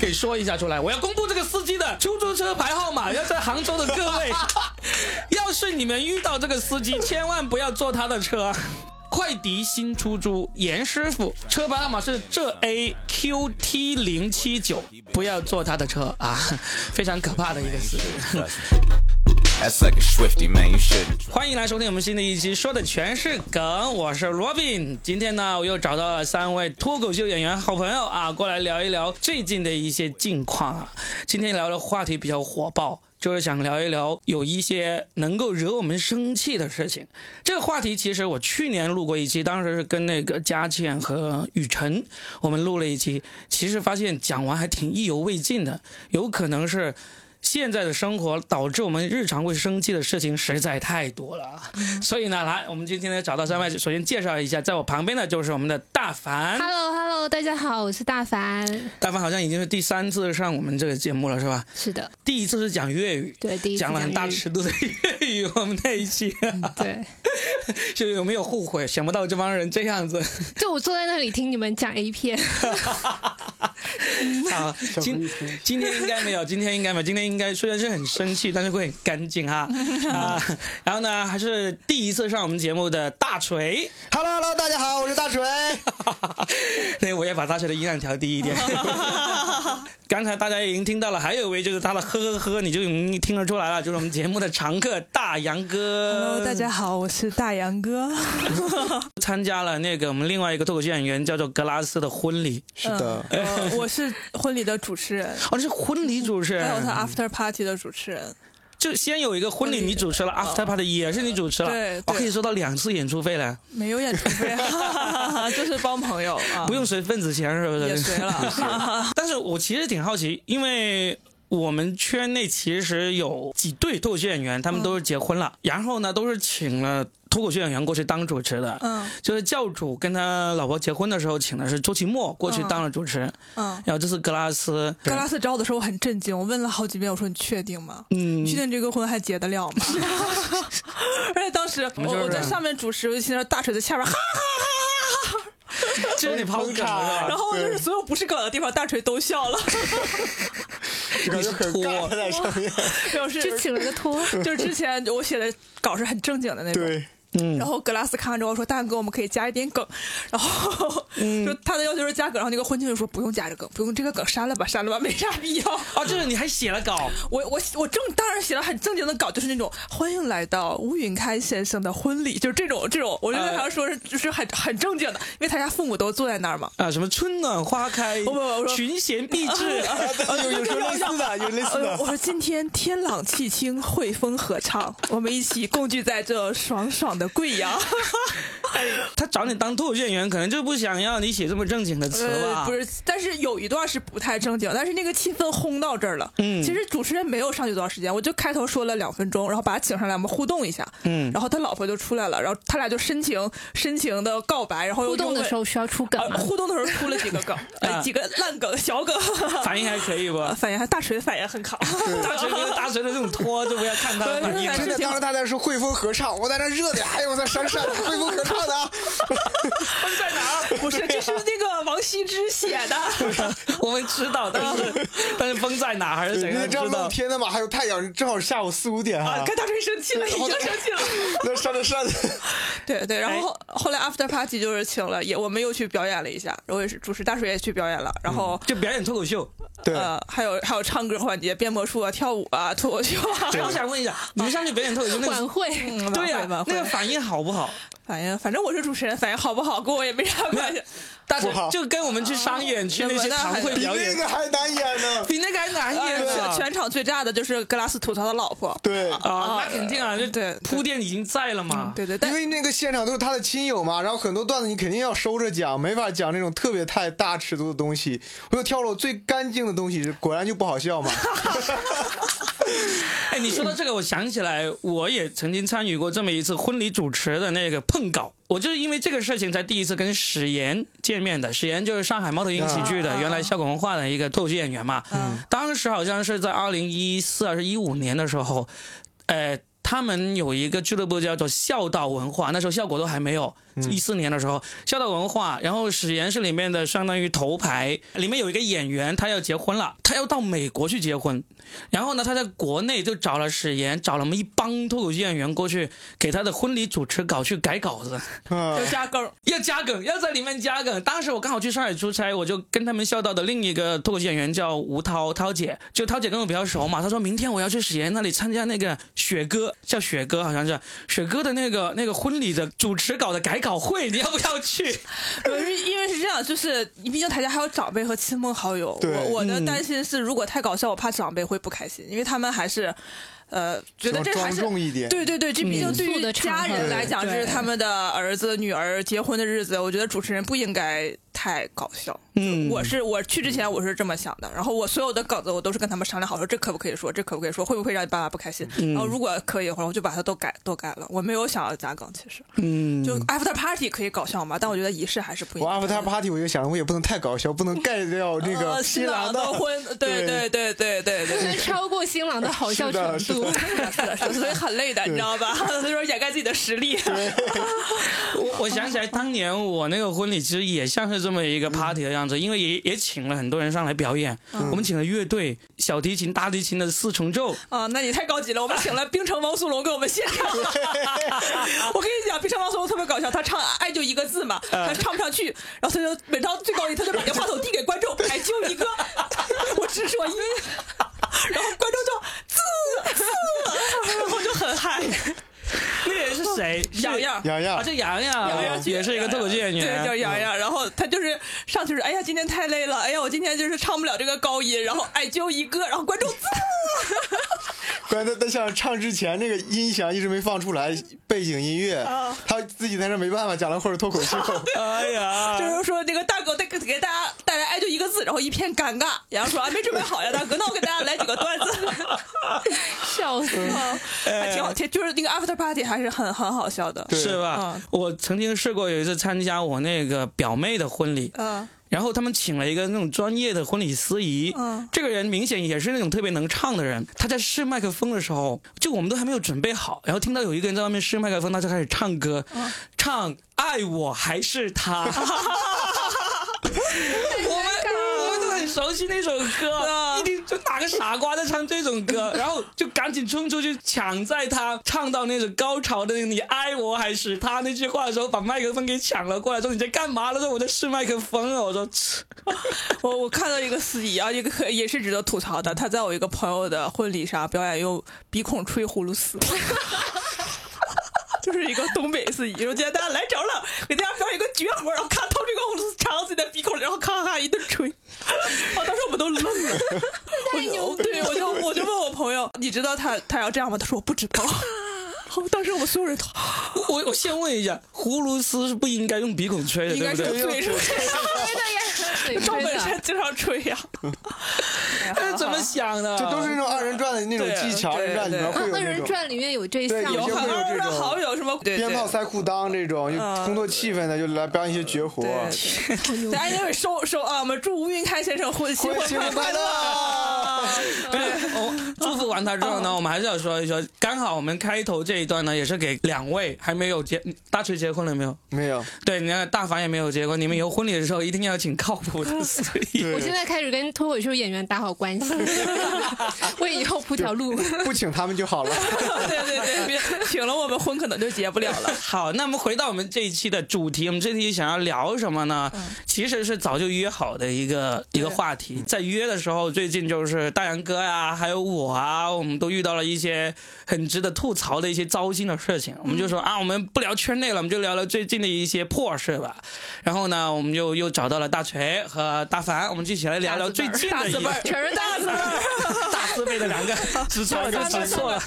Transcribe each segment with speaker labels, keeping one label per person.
Speaker 1: 给说一下出来。我要公布这个司机的出租车牌号码，要在杭州的各位，要是你们遇到这个司机，千万不要坐他的车。快迪新出租，严师傅，车牌号码是浙 A Q T 零七九，不要坐他的车啊，非常可怕的一个司机。欢迎来收听我们新的一期，说的全是梗，我是罗宾。今天呢，我又找到了三位脱口秀演员好朋友啊，过来聊一聊最近的一些近况啊。今天聊的话题比较火爆。就是想聊一聊有一些能够惹我们生气的事情。这个话题其实我去年录过一期，当时是跟那个佳倩和雨辰我们录了一期，其实发现讲完还挺意犹未尽的，有可能是。现在的生活导致我们日常会生气的事情实在太多了，所以呢，来，我们今天呢找到三位，首先介绍一下，在我旁边的就是我们的大凡。
Speaker 2: Hello Hello，大家好，我是大凡。
Speaker 1: 大凡好像已经是第三次上我们这个节目了，是吧？
Speaker 2: 是的，
Speaker 1: 第一次是讲粤语，
Speaker 2: 对，第一次
Speaker 1: 讲了很大尺度的粤语，我们那一期，
Speaker 2: 对，
Speaker 1: 就有没有后悔？想不到这帮人这样子
Speaker 2: 就我坐在那里听你们讲 A 片，
Speaker 1: 啊！今今天应该没有，今天应该没有，今天应该虽然是很生气，但是会很干净哈 啊！然后呢，还是第一次上我们节目的大锤。
Speaker 3: Hello Hello，大家好，我是大锤。
Speaker 1: 那，我也把大锤的音量调低一点。刚才大家已经听到了，还有一位就是他的呵呵呵，你就已经听得出来了，就是我们节目的常客大杨哥。
Speaker 4: Hello，大家好，我是大杨哥。
Speaker 1: 参加了那个我们另外一个脱口秀演员叫做格拉斯的婚礼，
Speaker 3: 是的，
Speaker 4: 呃，我是婚礼的主持人，
Speaker 1: 哦，是婚礼主持人。
Speaker 4: 还有他 after party 的主持人。
Speaker 1: 就先有一个婚礼你主持了，after party 也是你主持了，我可以收到两次演出费了，
Speaker 4: 没有演出费，就是帮朋友啊，
Speaker 1: 不用随份子钱是不是？
Speaker 4: 也随了。
Speaker 1: 但是我其实挺好奇，因为我们圈内其实有几对脱口秀演员，他们都是结婚了，然后呢都是请了脱口秀演员过去当主持的。
Speaker 4: 嗯。
Speaker 1: 就是教主跟他老婆结婚的时候，请的是周奇墨过去当了主持，
Speaker 4: 嗯，
Speaker 1: 然后这是格拉斯，
Speaker 4: 格拉斯找我的时候我很震惊，我问了好几遍，我说你确定吗？
Speaker 1: 嗯。
Speaker 4: 你确定这个婚还结得了吗？而且当时我我在上面主持，我就听到大锤在下边哈哈哈哈哈哈，
Speaker 1: 就是你抛梗了是吧？
Speaker 4: 然后就是所有不是梗的地方，大锤都笑了。
Speaker 3: 这 个就很尬在上面。
Speaker 4: 就是
Speaker 2: 就请了个托。
Speaker 4: 就是之前我写的稿是很正经的那种，
Speaker 3: 对，
Speaker 1: 嗯
Speaker 4: 然后格拉斯看完之后说：“大哥，我们可以加一点梗。”然后 就他的要求是加梗，然后那个婚庆就说：“不用加这梗，不用这个梗，删了吧，删了吧，没啥必要。
Speaker 1: 哦，就是你还写了稿，”
Speaker 4: 我我我正当然写了很正经的稿，就是那种欢迎来到吴云开先生的婚礼，就是这种这种，我就跟他说是就是很很正经的，因为他家父母都坐在那儿嘛。
Speaker 1: 啊，什么春暖花开
Speaker 4: 不不我，说
Speaker 1: 群贤毕至，
Speaker 3: 有有说类似的，有类似
Speaker 4: 呃，
Speaker 3: 的
Speaker 4: 我。说今天天朗气清，惠风和畅，我们一起共聚在这爽爽的贵阳。
Speaker 1: 他找你当脱口秀演员，可能就不想要你写这么正经的词吧？
Speaker 4: 呃，不是，但是有一段是不太正经，但是那个气氛轰到这儿了。
Speaker 1: 嗯
Speaker 4: 其实主持人没有上去多长时间，我就开头说了两分钟，然后把他请上来，我们互动一下。
Speaker 1: 嗯
Speaker 4: 然后他老婆就出来了，然后他俩就深情深情的告白，然后
Speaker 2: 互动的时
Speaker 4: 候。
Speaker 2: 需要出梗
Speaker 4: 呃，互动的时候出了几个梗，几个烂梗、小梗，
Speaker 1: 反应还可以不？
Speaker 4: 反应还大锤反应很好。
Speaker 1: 大锤跟大锤的这种拖，就不要看他的反应
Speaker 4: 对。
Speaker 3: 真的，当时他在说汇丰合唱，我在那热的，哎呦，我在闪闪，汇丰合唱的啊。
Speaker 1: 分在哪儿？
Speaker 4: 不是，这是那个王羲之写的。
Speaker 1: 我们知道，但是但是风在哪还是怎样？
Speaker 3: 那这样
Speaker 1: 知道
Speaker 3: 露天的嘛，还有太阳，正好下午四五点
Speaker 4: 啊
Speaker 3: 哈，。
Speaker 4: 看大锤生气了，已经生气了。
Speaker 3: 那扇着扇子，
Speaker 4: 对对，然后
Speaker 1: 哎
Speaker 4: 后后来 after party 就是请了，也我们又去表演了一下，我也是主持大水也去表演了，然后、
Speaker 1: 就表演脱口秀。
Speaker 3: 对，
Speaker 4: 呃还有还有唱歌环节，变魔术啊、跳舞啊、脱口秀
Speaker 1: 我想问一下，你们上去表演脱口秀那个，
Speaker 2: 晚会，
Speaker 4: 嗯
Speaker 1: 对呀
Speaker 4: 晚会晚，会
Speaker 1: 那个反应好不好？
Speaker 4: 反应反正我是主持人，反应好不好跟我也没啥关系。
Speaker 1: 但是
Speaker 3: 不好
Speaker 1: 就跟我们去商演去那些常会
Speaker 3: 比那
Speaker 1: 表演，
Speaker 3: 个还难演呢。
Speaker 1: 比那个还难演
Speaker 4: 全场最炸的就是格拉斯吐槽他老婆，
Speaker 3: 对，
Speaker 1: 啊，那肯定啊，这
Speaker 4: 对对
Speaker 1: 铺垫已经在了嘛。
Speaker 4: 对对，
Speaker 3: 因为那个现场都是他的亲友嘛，然后很多段子你肯定要收着讲，没法讲那种特别太大尺度的东西。我又挑了我最干净的东西，果然就不好笑嘛。
Speaker 1: 哎，你说到这个，我想起来，我也曾经参与过这么一次婚礼主持的那个碰稿。我就是因为这个事情才第一次跟史岩见面的。史岩就是上海猫头鹰喜剧的，
Speaker 4: 啊
Speaker 1: 原来效果文化的一个脱口秀演员嘛。当时好像是在二零一四还是一五年的时候，呃，他们有一个俱乐部叫做孝道文化，那时候效果都还没有。一四年的时候，孝道文化，然后史岩是里面的相当于头牌，里面有一个演员，他要结婚了，他要到美国去结婚，然后呢，他在国内就找了史岩，找了我们一帮脱口秀演员过去给他的婚礼主持稿去改稿子，
Speaker 3: 啊
Speaker 4: 就加梗，
Speaker 1: 要加梗，要在里面加梗。当时我刚好去上海出差，我就跟他们笑道的另一个脱口秀演员叫吴涛，涛姐，就涛姐跟我比较熟嘛，她说明天我要去史岩那里参加那个雪哥，叫雪哥好像是。雪哥的那个那个婚礼的主持稿的改搞会，你要不要去？
Speaker 4: 因为是这样，就是你毕竟台下还有长辈和亲朋好友，我我的担心是如果太搞笑，我怕长辈会不开心，因为他们还是。呃，觉得这还是
Speaker 3: 重一点。
Speaker 4: 对对对，这毕竟对于家人来讲，这是他们的儿子女儿结婚的日子，我觉得主持人不应该太搞笑。
Speaker 1: 嗯
Speaker 4: 我是我去之前我是这么想的，然后我所有的稿子我都是跟他们商量好，说这可不可以说，这可不可以说，会不会让你爸爸不开心？然后如果可以的话，我就把它都改都改了。我没有想要加梗，其实
Speaker 1: 嗯，
Speaker 4: 就 after party 可以搞笑嘛，但我觉得仪式还是不应
Speaker 3: 我。after party 我就想，我也不能太搞笑，不能盖掉那个
Speaker 4: 呃
Speaker 3: 新郎
Speaker 4: 的婚，对对对对对对对。
Speaker 2: 超过新郎的好笑程度。
Speaker 4: 是的，是的，是的，所以很累的，你知道吧？所以说掩盖自己的实力。
Speaker 1: 我 我想起来，当年我那个婚礼其实也像是这么一个 party 的样子，因为也也请了很多人上来表演，我们请了乐队、小提琴、大提琴的四重奏，
Speaker 4: 啊，那你太高级了！我们请了冰城汪苏泷给我们献唱。我跟你讲，冰城汪苏泷特别搞笑，他唱“爱就一个字”嘛，他唱不上去，然后他就每到最高音，他就把电话筒递给观众，“哎就一个”，我只说音，然后观众就滋 滋，然后就很嗨。
Speaker 1: 那个人是谁？是
Speaker 4: 洋洋
Speaker 3: 洋洋
Speaker 1: 啊，这洋洋，
Speaker 4: 洋洋
Speaker 1: 也是一个脱口秀演员，
Speaker 4: 对，叫洋洋。然后他就是上去说，哎呀，今天太累了，哎呀，我今天就是唱不了这个高音，然后哎就一个，然后观众 滋，
Speaker 3: 关键他他想唱之前那个音响一直没放出来，背景音乐，
Speaker 4: 啊
Speaker 3: 他自己在那没办法讲了会儿脱口秀。
Speaker 1: 哎呀，
Speaker 4: 就是说那个大哥带给给大家带来哎就一个字，然后一片尴尬，然后说啊没准备好呀，大哥，那我给大家来几个段子，
Speaker 2: 笑死。了！
Speaker 4: 还挺好听，就是那个 after party 还是很很好笑的，
Speaker 1: 是吧？
Speaker 4: 嗯？
Speaker 1: 我曾经试过有一次参加我那个表妹的婚礼，
Speaker 4: 嗯。
Speaker 1: 然后他们请了一个那种专业的婚礼司仪，
Speaker 4: 嗯。
Speaker 1: 这个人明显也是那种特别能唱的人。他在试麦克风的时候，就我们都还没有准备好，然后听到有一个人在外面试麦克风，他就开始唱歌，
Speaker 4: 嗯。
Speaker 1: 唱爱我还是他。我们我们都很熟悉那首歌，
Speaker 4: 啊
Speaker 1: 一定就哪个傻瓜在唱这种歌，然后就赶紧冲出去抢在他唱到那种高潮的“你爱我还是他”那句话的时候，把麦克风给抢了过来，说你在干嘛？他说我在试麦克风啊，我说。
Speaker 4: 我我看到一个司仪啊，一个也是值得吐槽的，他在我一个朋友的婚礼上表演用鼻孔吹葫芦丝。就是一个东北司仪，我今天大家来着了，给大家表演一个绝活，然后咔掏这个葫芦丝插到自己的鼻孔里，然后咔咔一顿吹，然后当时我们都愣了，我就对我就我就问我朋友，你知道他他要这样吗？他说我不知道。然后当时我们所有人都
Speaker 1: 我我先问一下，葫芦丝是不应该用鼻孔吹的，
Speaker 4: 应该
Speaker 1: 对不对？
Speaker 4: 是嘴上，
Speaker 2: 对
Speaker 4: 赵本山经常吹呀。
Speaker 1: 他是怎么想的？
Speaker 3: 这都是那种二人转的那种技巧，二人转里面会
Speaker 2: 啊二人
Speaker 3: 有那种
Speaker 2: 转里面有这项
Speaker 4: 有
Speaker 3: 对有些会有
Speaker 4: 好有什么
Speaker 3: 鞭炮塞裤裆这种，就
Speaker 4: 嗯。
Speaker 3: 工作气氛的，就来表演一些绝活。
Speaker 4: 对对，哎，那位收收啊，我们祝吴云开先生婚新婚
Speaker 3: 快
Speaker 4: 快乐！
Speaker 1: 对，我 祝福完他之后呢，我们还是要说一说，刚好我们开头这一段呢，也是给两位还没有结大锤结婚了没有？
Speaker 3: 没有，
Speaker 1: 对，你看大凡也没有结婚，你们以后婚礼的时候一定要请靠谱的 司仪。
Speaker 2: 我现在开始跟脱口秀演员打好关系，为以后铺条路。
Speaker 3: 不请他们就好了。
Speaker 4: 对对对，别请了我们婚可能就结不了了。
Speaker 1: 好，那么回到我们这一期的主题，我们这期想要聊什么呢？其实是早就约好的一个一个话题，在约的时候，最近就是大杨哥呀、还有我啊，我们都遇到了一些很值得吐槽的一些糟心的事情，我们就说啊，我们不聊圈内了，我们就聊聊最近的一些破事吧。然后呢，我们就又找到了大锤和大凡，我们就一起来聊聊最近的一些
Speaker 2: 全是大字辈儿，
Speaker 1: 大字辈的两个，指错了就指错了，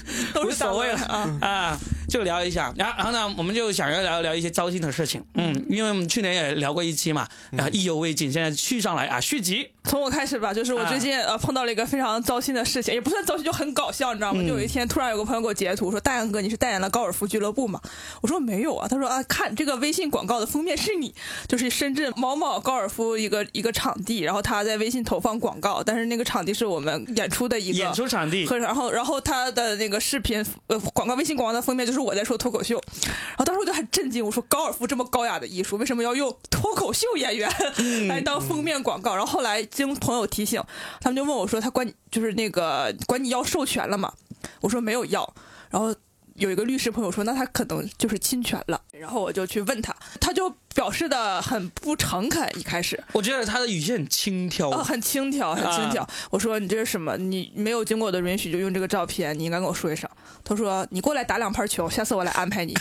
Speaker 1: 无所谓了。
Speaker 4: 啊。
Speaker 1: 啊，就聊一下。然后然后呢，我们就想要聊一聊一些糟心的事情，嗯，因为我们去年也聊过一期嘛，然后意犹未尽，现在续上来啊，续集。
Speaker 4: 从我开始吧，就是我最近呃碰到了一个非常糟心的事情，也不算糟心，就很搞笑，你知道吗？就有一天突然有个朋友给我截图说：“大杨哥，你是代言了高尔夫俱乐部吗？”我说没有啊。他说啊，看这个微信广告的封面是你，就是深圳某某高尔夫一个一个场地，然后他在微信投放广告，但是那个场地是我们演出的一个
Speaker 1: 演出场地
Speaker 4: 和然后然后他的那个视频呃广告微信广告的封面就是我在说脱口秀，然后当时我就很震惊，我说高尔夫这么高雅的艺术，为什么要用脱口秀演员 来当封面广告？然后后来经朋友提醒，他们就问我说他管你就是那个管你要授权了吗？我说没有要，然后。有一个律师朋友说，那他可能就是侵权了，然后我就去问他，他就表示的很不诚恳，一开始，
Speaker 1: 我觉得他的语气很轻佻，
Speaker 4: 啊，很轻佻，很轻佻。
Speaker 1: 啊
Speaker 4: 我说你这是什么？你没有经过我的允许就用这个照片，你应该跟我说一声。他说你过来打两盘球，下次我来安排你。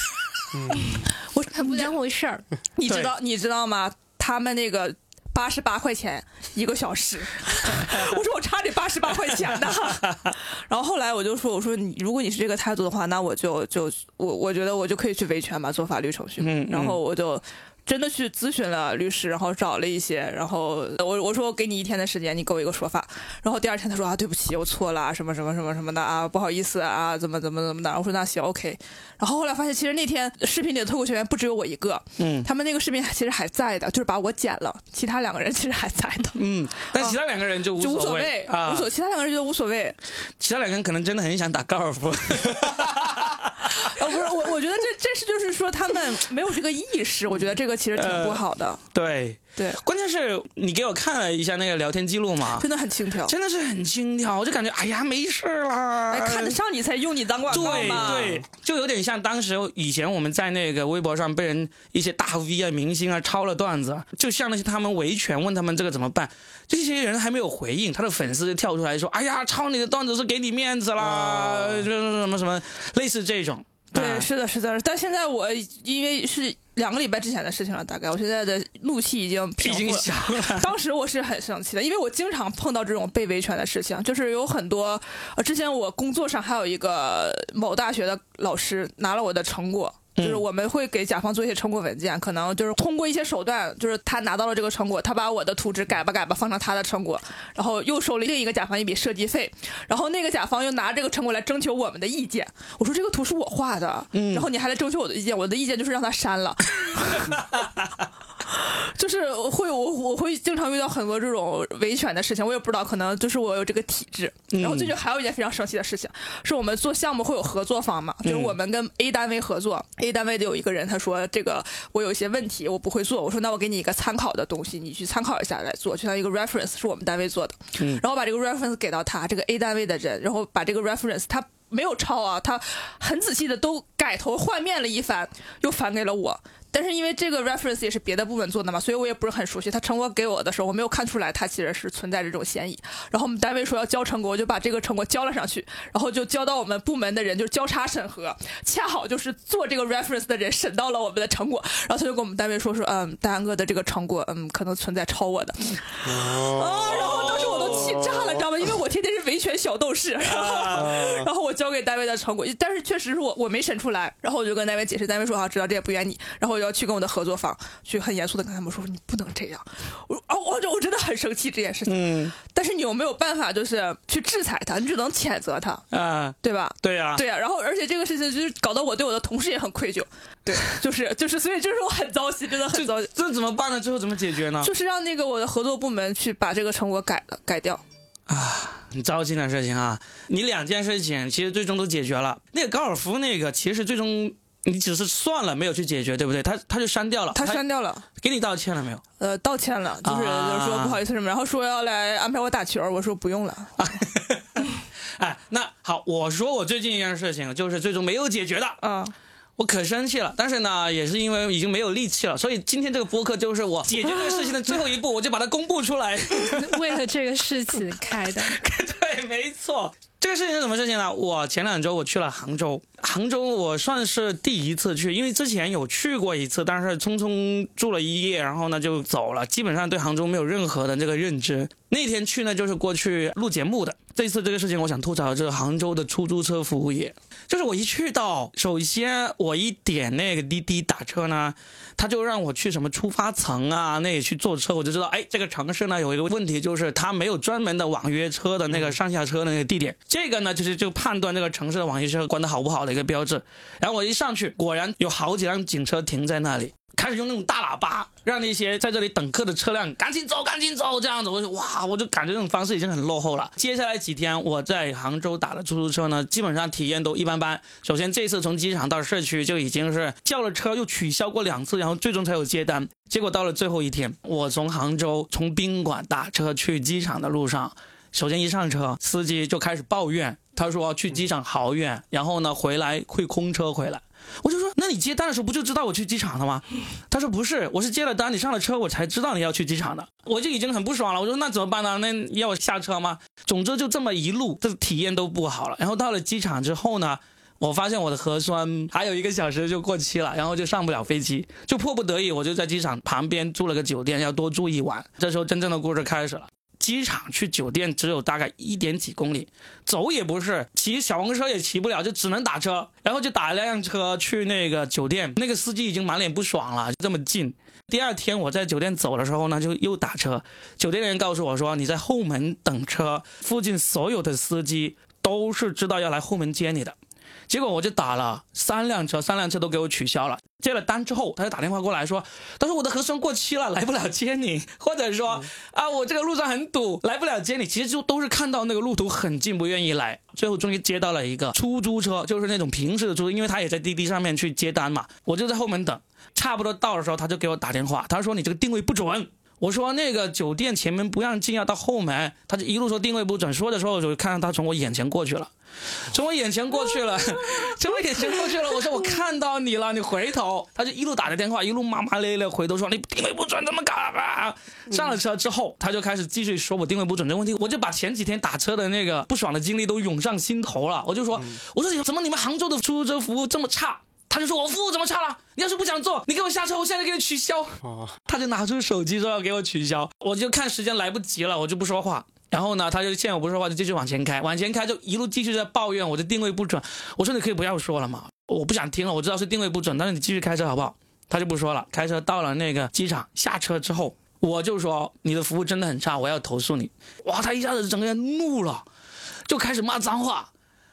Speaker 2: 很不当回事儿。
Speaker 4: 你知道你知道吗？他们那个八十八块钱一个小时，我说我差这八十八块钱呢。然后后来我就说，我说你如果你是这个态度的话，那我就就我我觉得我就可以去维权嘛，做法律程序。
Speaker 1: 嗯嗯
Speaker 4: 然后我就。真的去咨询了律师，然后找了一些，然后我我说我给你一天的时间，你给我一个说法。然后第二天他说啊对不起，我错了啊，什么什么什么什么的啊，不好意思啊，怎么怎么怎么的。我说那行 OK。然后后来发现其实那天 视频里的脱口秀员不只有我一个，
Speaker 1: 嗯
Speaker 4: 他们那个视频其实还在的，就是把我剪了，其他两个人其实还在的，
Speaker 1: 嗯，但其他两个人就无
Speaker 4: 所谓
Speaker 1: 啊
Speaker 4: 无，所其他两个人觉得无所谓。
Speaker 1: 其他两个人可能真的很想打高尔夫，
Speaker 4: 呃，不是我，我觉得这这是就是说他们没有这个意识，我觉得这个其实挺不好的，
Speaker 1: 对，
Speaker 4: 对，
Speaker 1: 关键是你给我看了一下那个聊天记录嘛，
Speaker 4: 真的很轻佻。
Speaker 1: 真的是很轻佻，我就感觉哎呀没事啦，
Speaker 4: 哎，看得上你才用你当广告
Speaker 1: 对
Speaker 4: 嘛。
Speaker 1: 对，就有点像当时以前我们在那个微博上被人一些大 V 啊、明星啊抄了段子，就像那些他们维权问他们这个怎么办，这些人还没有回应，他的粉丝就跳出来说：“哎呀，抄你的段子是给你面子啦，就是什么什么类似这种。”
Speaker 4: 对，
Speaker 1: 啊
Speaker 4: 是的，是的。但现在我因为是两个礼拜之前的事情了，大概我现在的怒气已经
Speaker 1: 已经
Speaker 4: 平复了，当时我是很生气的，因为我经常碰到这种被维权的事情，就是有很多，呃，之前我工作上还有一个某大学的老师拿了我的成果。就是我们会给甲方做一些成果文件，可能就是通过一些手段，就是他拿到了这个成果，他把我的图纸改吧改吧放成他的成果，然后又收了另一个甲方一笔设计费，然后那个甲方又拿这个成果来征求我们的意见。我说这个图是我画的，然后你还来征求我的意见，我的意见就是让他删了。就是会我我会经常遇到很多这种维权的事情，我也不知道，可能就是我有这个体质。然后最近还有一件非常生气的事情，是我们做项目会有合作方嘛，就是我们跟 A 单位合作、a 单位的有一个人他说这个我有一些问题我不会做，我说那我给你一个参考的东西，你去参考一下来做，就像一个 reference 是我们单位做的，然后把这个 reference 给到他这个 A 单位的人，然后把这个 reference 他。没有抄啊，他很仔细的都改头换面了一番，又返给了我。但是因为这个 reference 也是别的部门做的嘛，所以我也不是很熟悉。他成果给我的时候，我没有看出来他其实是存在这种嫌疑。然后我们单位说要交成果，我就把这个成果交了上去，然后就交到我们部门的人，就是交叉审核。恰好就是做这个 reference 的人审到了我们的成果，然后他就跟我们单位说说，嗯，大安哥的这个成果，嗯，可能存在抄我的。啊，然后当时我都气炸了，你知道吗？因为维权小斗士，然后 然后我交给单位的成果，但是确实是我我没审出来，然后我就跟单位解释，单位说啊，知道这也不怨你，然后我要去跟我的合作方去很严肃的跟他们说，你不能这样，我啊我我真的很生气这件事情，
Speaker 1: 嗯
Speaker 4: 但是你有没有办法就是去制裁他，你只能谴责他，
Speaker 1: 啊，
Speaker 4: 对吧？
Speaker 1: 对啊，
Speaker 4: 对呀、然后而且这个事情就是搞得我对我的同事也很愧疚，对，就是就是，所以就是我很糟心，真的很糟心，
Speaker 1: 这怎么办呢？最后怎么解决呢？
Speaker 4: 就是让那个我的合作部门去把这个成果改了改掉。
Speaker 1: 很糟心的事情啊！你两件事情其实最终都解决了。那个高尔夫那个，其实最终你只是算了，没有去解决，对不对？他他就删掉了，
Speaker 4: 他删掉了，
Speaker 1: 给你道歉了没有？
Speaker 4: 呃，道歉了，就是、
Speaker 1: 啊
Speaker 4: 就是说不好意思什么，然后说要来安排我打球，我说不用了。
Speaker 1: 哎，那好，我说我最近一件事情就是最终没有解决的，
Speaker 4: 啊，
Speaker 1: 我可生气了。但是呢，也是因为已经没有力气了，所以今天这个播客就是我解决这个事情的最后一步，我就把它公布出来。
Speaker 2: 为了这个事情开的，
Speaker 1: 对，没错。这个事情是什么事情呢？我前两周我去了杭州，杭州我算是第一次去，因为之前有去过一次，但是匆匆住了一夜，然后呢就走了，基本上对杭州没有任何的这个认知。那天去呢，就是过去录节目的。这次这个事情，我想吐槽的就是杭州的出租车服务业，就是我一去到，首先我一点那个滴滴打车呢，他就让我去什么出发层啊，那里去坐车，我就知道，哎，这个城市呢有一个问题，就是它没有专门的网约车的那个上下车的那个地点，这个呢就是就判断这个城市的网约车管的好不好的一个标志。然后我一上去，果然有好几辆警车停在那里。开始用那种大喇叭，让那些在这里等客的车辆赶紧走，赶紧走，这样子，我就哇，我就感觉这种方式已经很落后了。接下来几天我在杭州打的出租车呢，基本上体验都一般般。首先这次从机场到市区就已经是叫了。车又取消过两次，然后最终才有接单。结果到了。最后一天，我从杭州从宾馆打车去机场的路上，首先一上车，司机就开始抱怨，他说去机场好远，然后呢回来会空车回来。我就说，那你接单的时候不就知道我去机场了吗？他说不是，我是接了单，你上了车我才知道你要去机场的，我就已经很不爽了。我说那怎么办呢？那要我下车吗？总之就这么一路，这体验都不好了。然后到了机场之后呢，我发现我的核酸还有一个小时就过期了，然后就上不了飞机，就迫不得已我就在机场旁边住了个酒店，要多住一晚。这时候真正的故事开始了。机场去酒店只有大概一点几公里，走也不是，骑小黄车也骑不了，就只能打车。然后就打了辆车去那个酒店，那个司机已经满脸不爽了，就这么近。第二天我在酒店走的时候呢，就又打车，酒店的人告诉我说你在后门等车，附近所有的司机都是知道要来后门接你的。结果我就打了三辆车，三辆车都给我取消了。接了单之后，他就打电话过来说：“他说我的核酸过期了，来不了接你，或者说啊，我这个路上很堵，来不了接你。”其实就都是看到那个路途很近，不愿意来。最后终于接到了一个出租车，就是那种平时的出租，因为他也在滴滴上面去接单嘛。我就在后门等，差不多到的时候，他就给我打电话，他说：“你这个定位不准。”我说那个酒店前门不让进，要到后门。他就一路说定位不准，说的时候我就看到他从我眼前过去了，从我眼前过去了，从我眼前过去了。我说我看到你了，你回头。他就一路打着电话，一路骂骂咧咧，回头说你定位不准，怎么搞啊？上了车之后，他就开始继续说我定位不准这个问题。我就把前几天打车的那个不爽的经历都涌上心头了。我就说，我说怎么你们杭州的出租车服务这么差？他就说我服务怎么差了？你要是不想做，你给我下车，我现在给你取消。他就拿出手机说要给我取消，我就看时间来不及了，我就不说话。然后呢，他就见我不说话，就继续往前开，往前开就一路继续在抱怨我的定位不准。我说你可以不要说了嘛，我不想听了，我知道是定位不准，但是你继续开车好不好？他就不说了，开车到了那个机场，下车之后我就说你的服务真的很差，我要投诉你。哇，他一下子整个人怒了，就开始骂脏话。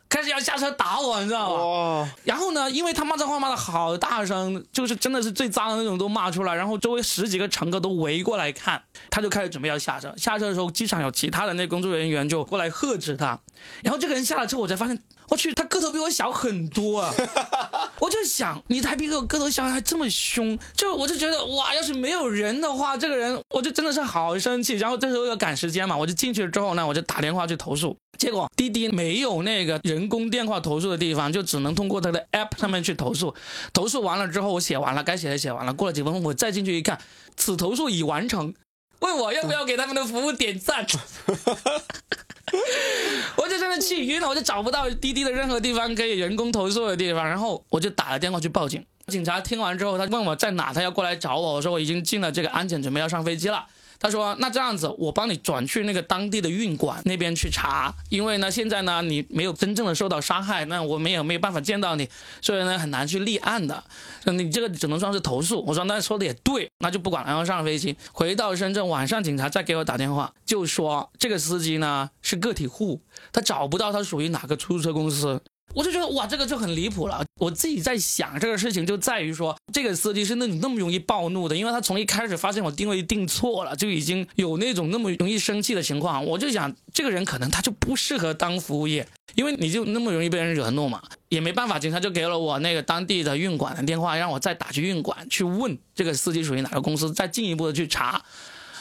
Speaker 1: 开始要下车打我，你知道吗？
Speaker 3: 哇，
Speaker 1: 然后呢，因为他骂脏话骂的好大声，就是真的是最脏的那种都骂出来，然后周围十几个乘客都围过来看，他就开始准备要下车。下车的时候，机场有其他的那工作人员就过来喝止他，然后这个人下了车，我才发现，我去，他个头比我小很多啊！我就想，你还比我个头小，还这么凶，就我就觉得哇，要是没有人的话，这个人我就真的是好生气。然后这时候要赶时间嘛，我就进去了之后呢，我就打电话去投诉。结果滴滴没有那个人工电话投诉的地方，就只能通过他的 app 上面去投诉。投诉完了之后，我写完了，该写的写完了。过了几分钟，我再进去一看，此投诉已完成。问我要不要给他们的服务点赞？我就真的气晕了，我就找不到滴滴的任何地方可以人工投诉的地方，然后我就打了电话去报警。警察听完之后，他问我在哪，他要过来找我。我说我已经进了这个安检，准备要上飞机了。他说：“那这样子，我帮你转去那个当地的运管那边去查，因为呢，现在呢你没有真正的受到伤害，那我们也没有办法见到你，所以呢很难去立案的。你这个只能算是投诉。”我说：“那说的也对，那就不管了。”然后上飞机，回到深圳，晚上警察再给我打电话，就说这个司机呢是个体户，他找不到他属于哪个出租车公司。我就觉得哇，这个就很离谱了。我自己在想这个事情，就在于说这个司机是那种那么容易暴怒的，因为他从一开始发现我定位定错了，就已经有那种那么容易生气的情况。我就想，这个人可能他就不适合当服务业，因为你就那么容易被人惹怒嘛，也没办法。警察就给了我那个当地的运管的电话，让我再打去运管去问这个司机属于哪个公司，再进一步的去查。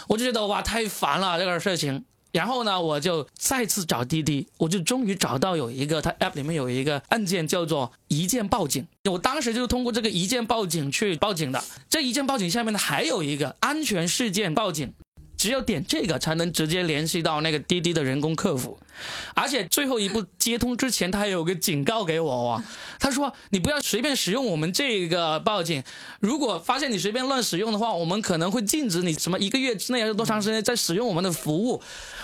Speaker 1: 我就觉得哇，太烦了这个事情。然后呢，我就再次找滴滴，我就终于找到有一个，它 app 里面有一个按键叫做一键报警。我当时就是通过这个一键报警去报警的。这一键报警下面呢还有一个安全事件报警。只有点这个才能直接联系到那个滴滴的人工客服，而且最后一步接通之前，他还有个警告给我哦，他说你不要随便使用我们这个报警，如果发现你随便乱使用的话，我们可能会禁止你什么一个月之内还是多长时间再使用我们的服务。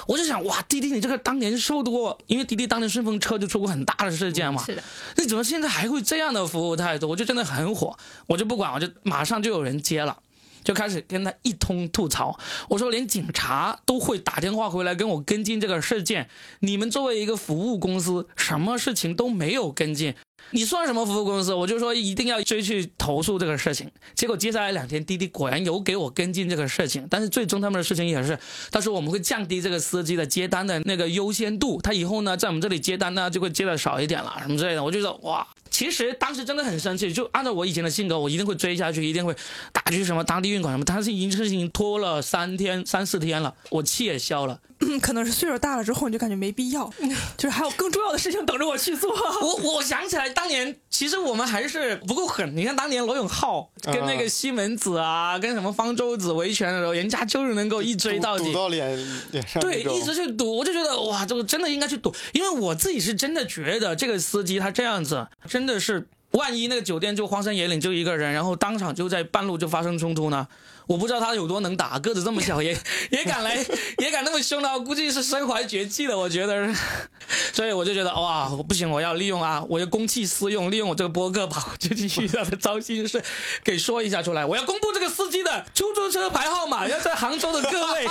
Speaker 1: 我就想哇，滴滴你这个当年受过，因为滴滴当年顺风车就出过很大的事件嘛，
Speaker 2: 是的，
Speaker 1: 你怎么现在还会这样的服务态度？我就真的很火，我就不管，我就马上就有人接了。就开始跟他一通吐槽，我说连警察都会打电话回来跟我跟进这个事件，你们作为一个服务公司，什么事情都没有跟进，你算什么服务公司？我就说一定要追去投诉这个事情。结果接下来两天，滴滴果然有给我跟进这个事情，但是最终他们的事情也是，他说我们会降低这个司机的接单的那个优先度，他以后呢在我们这里接单呢就会接的少一点了，什么之类的。我就说哇，其实当时真的很生气，就按照我以前的性格，我一定会追下去，一定会打去什么当地运管什么，但是已经事情拖了三天三四天了，我气也消了。
Speaker 4: 嗯可能是岁数大了之后，你就感觉没必要，就是还有更重要的事情等着我去做。
Speaker 1: 我 我想起来，当年其实我们还是不够狠。你看当年罗永浩跟那个西门子啊，跟什么方舟子维权的时候，人家就是能够一追到底
Speaker 3: 堵。到脸脸上
Speaker 1: 对，一直去赌，我就觉得哇，这个真的应该去赌，因为我自己是真的觉得这个司机他这样子真的是，万一那个酒店就荒山野岭就一个人，然后当场就在半路就发生冲突呢？我不知道他有多能打，个子这么小也 也敢来，也敢那么凶的，我估计是身怀绝技的，我觉得。所以我就觉得哇，我不行，我要利用啊，我要公器私用，利用我这个播客把我最近遇到的糟心事给说一下出来。我要公布这个司机的出租车牌号码，要在杭州的各位，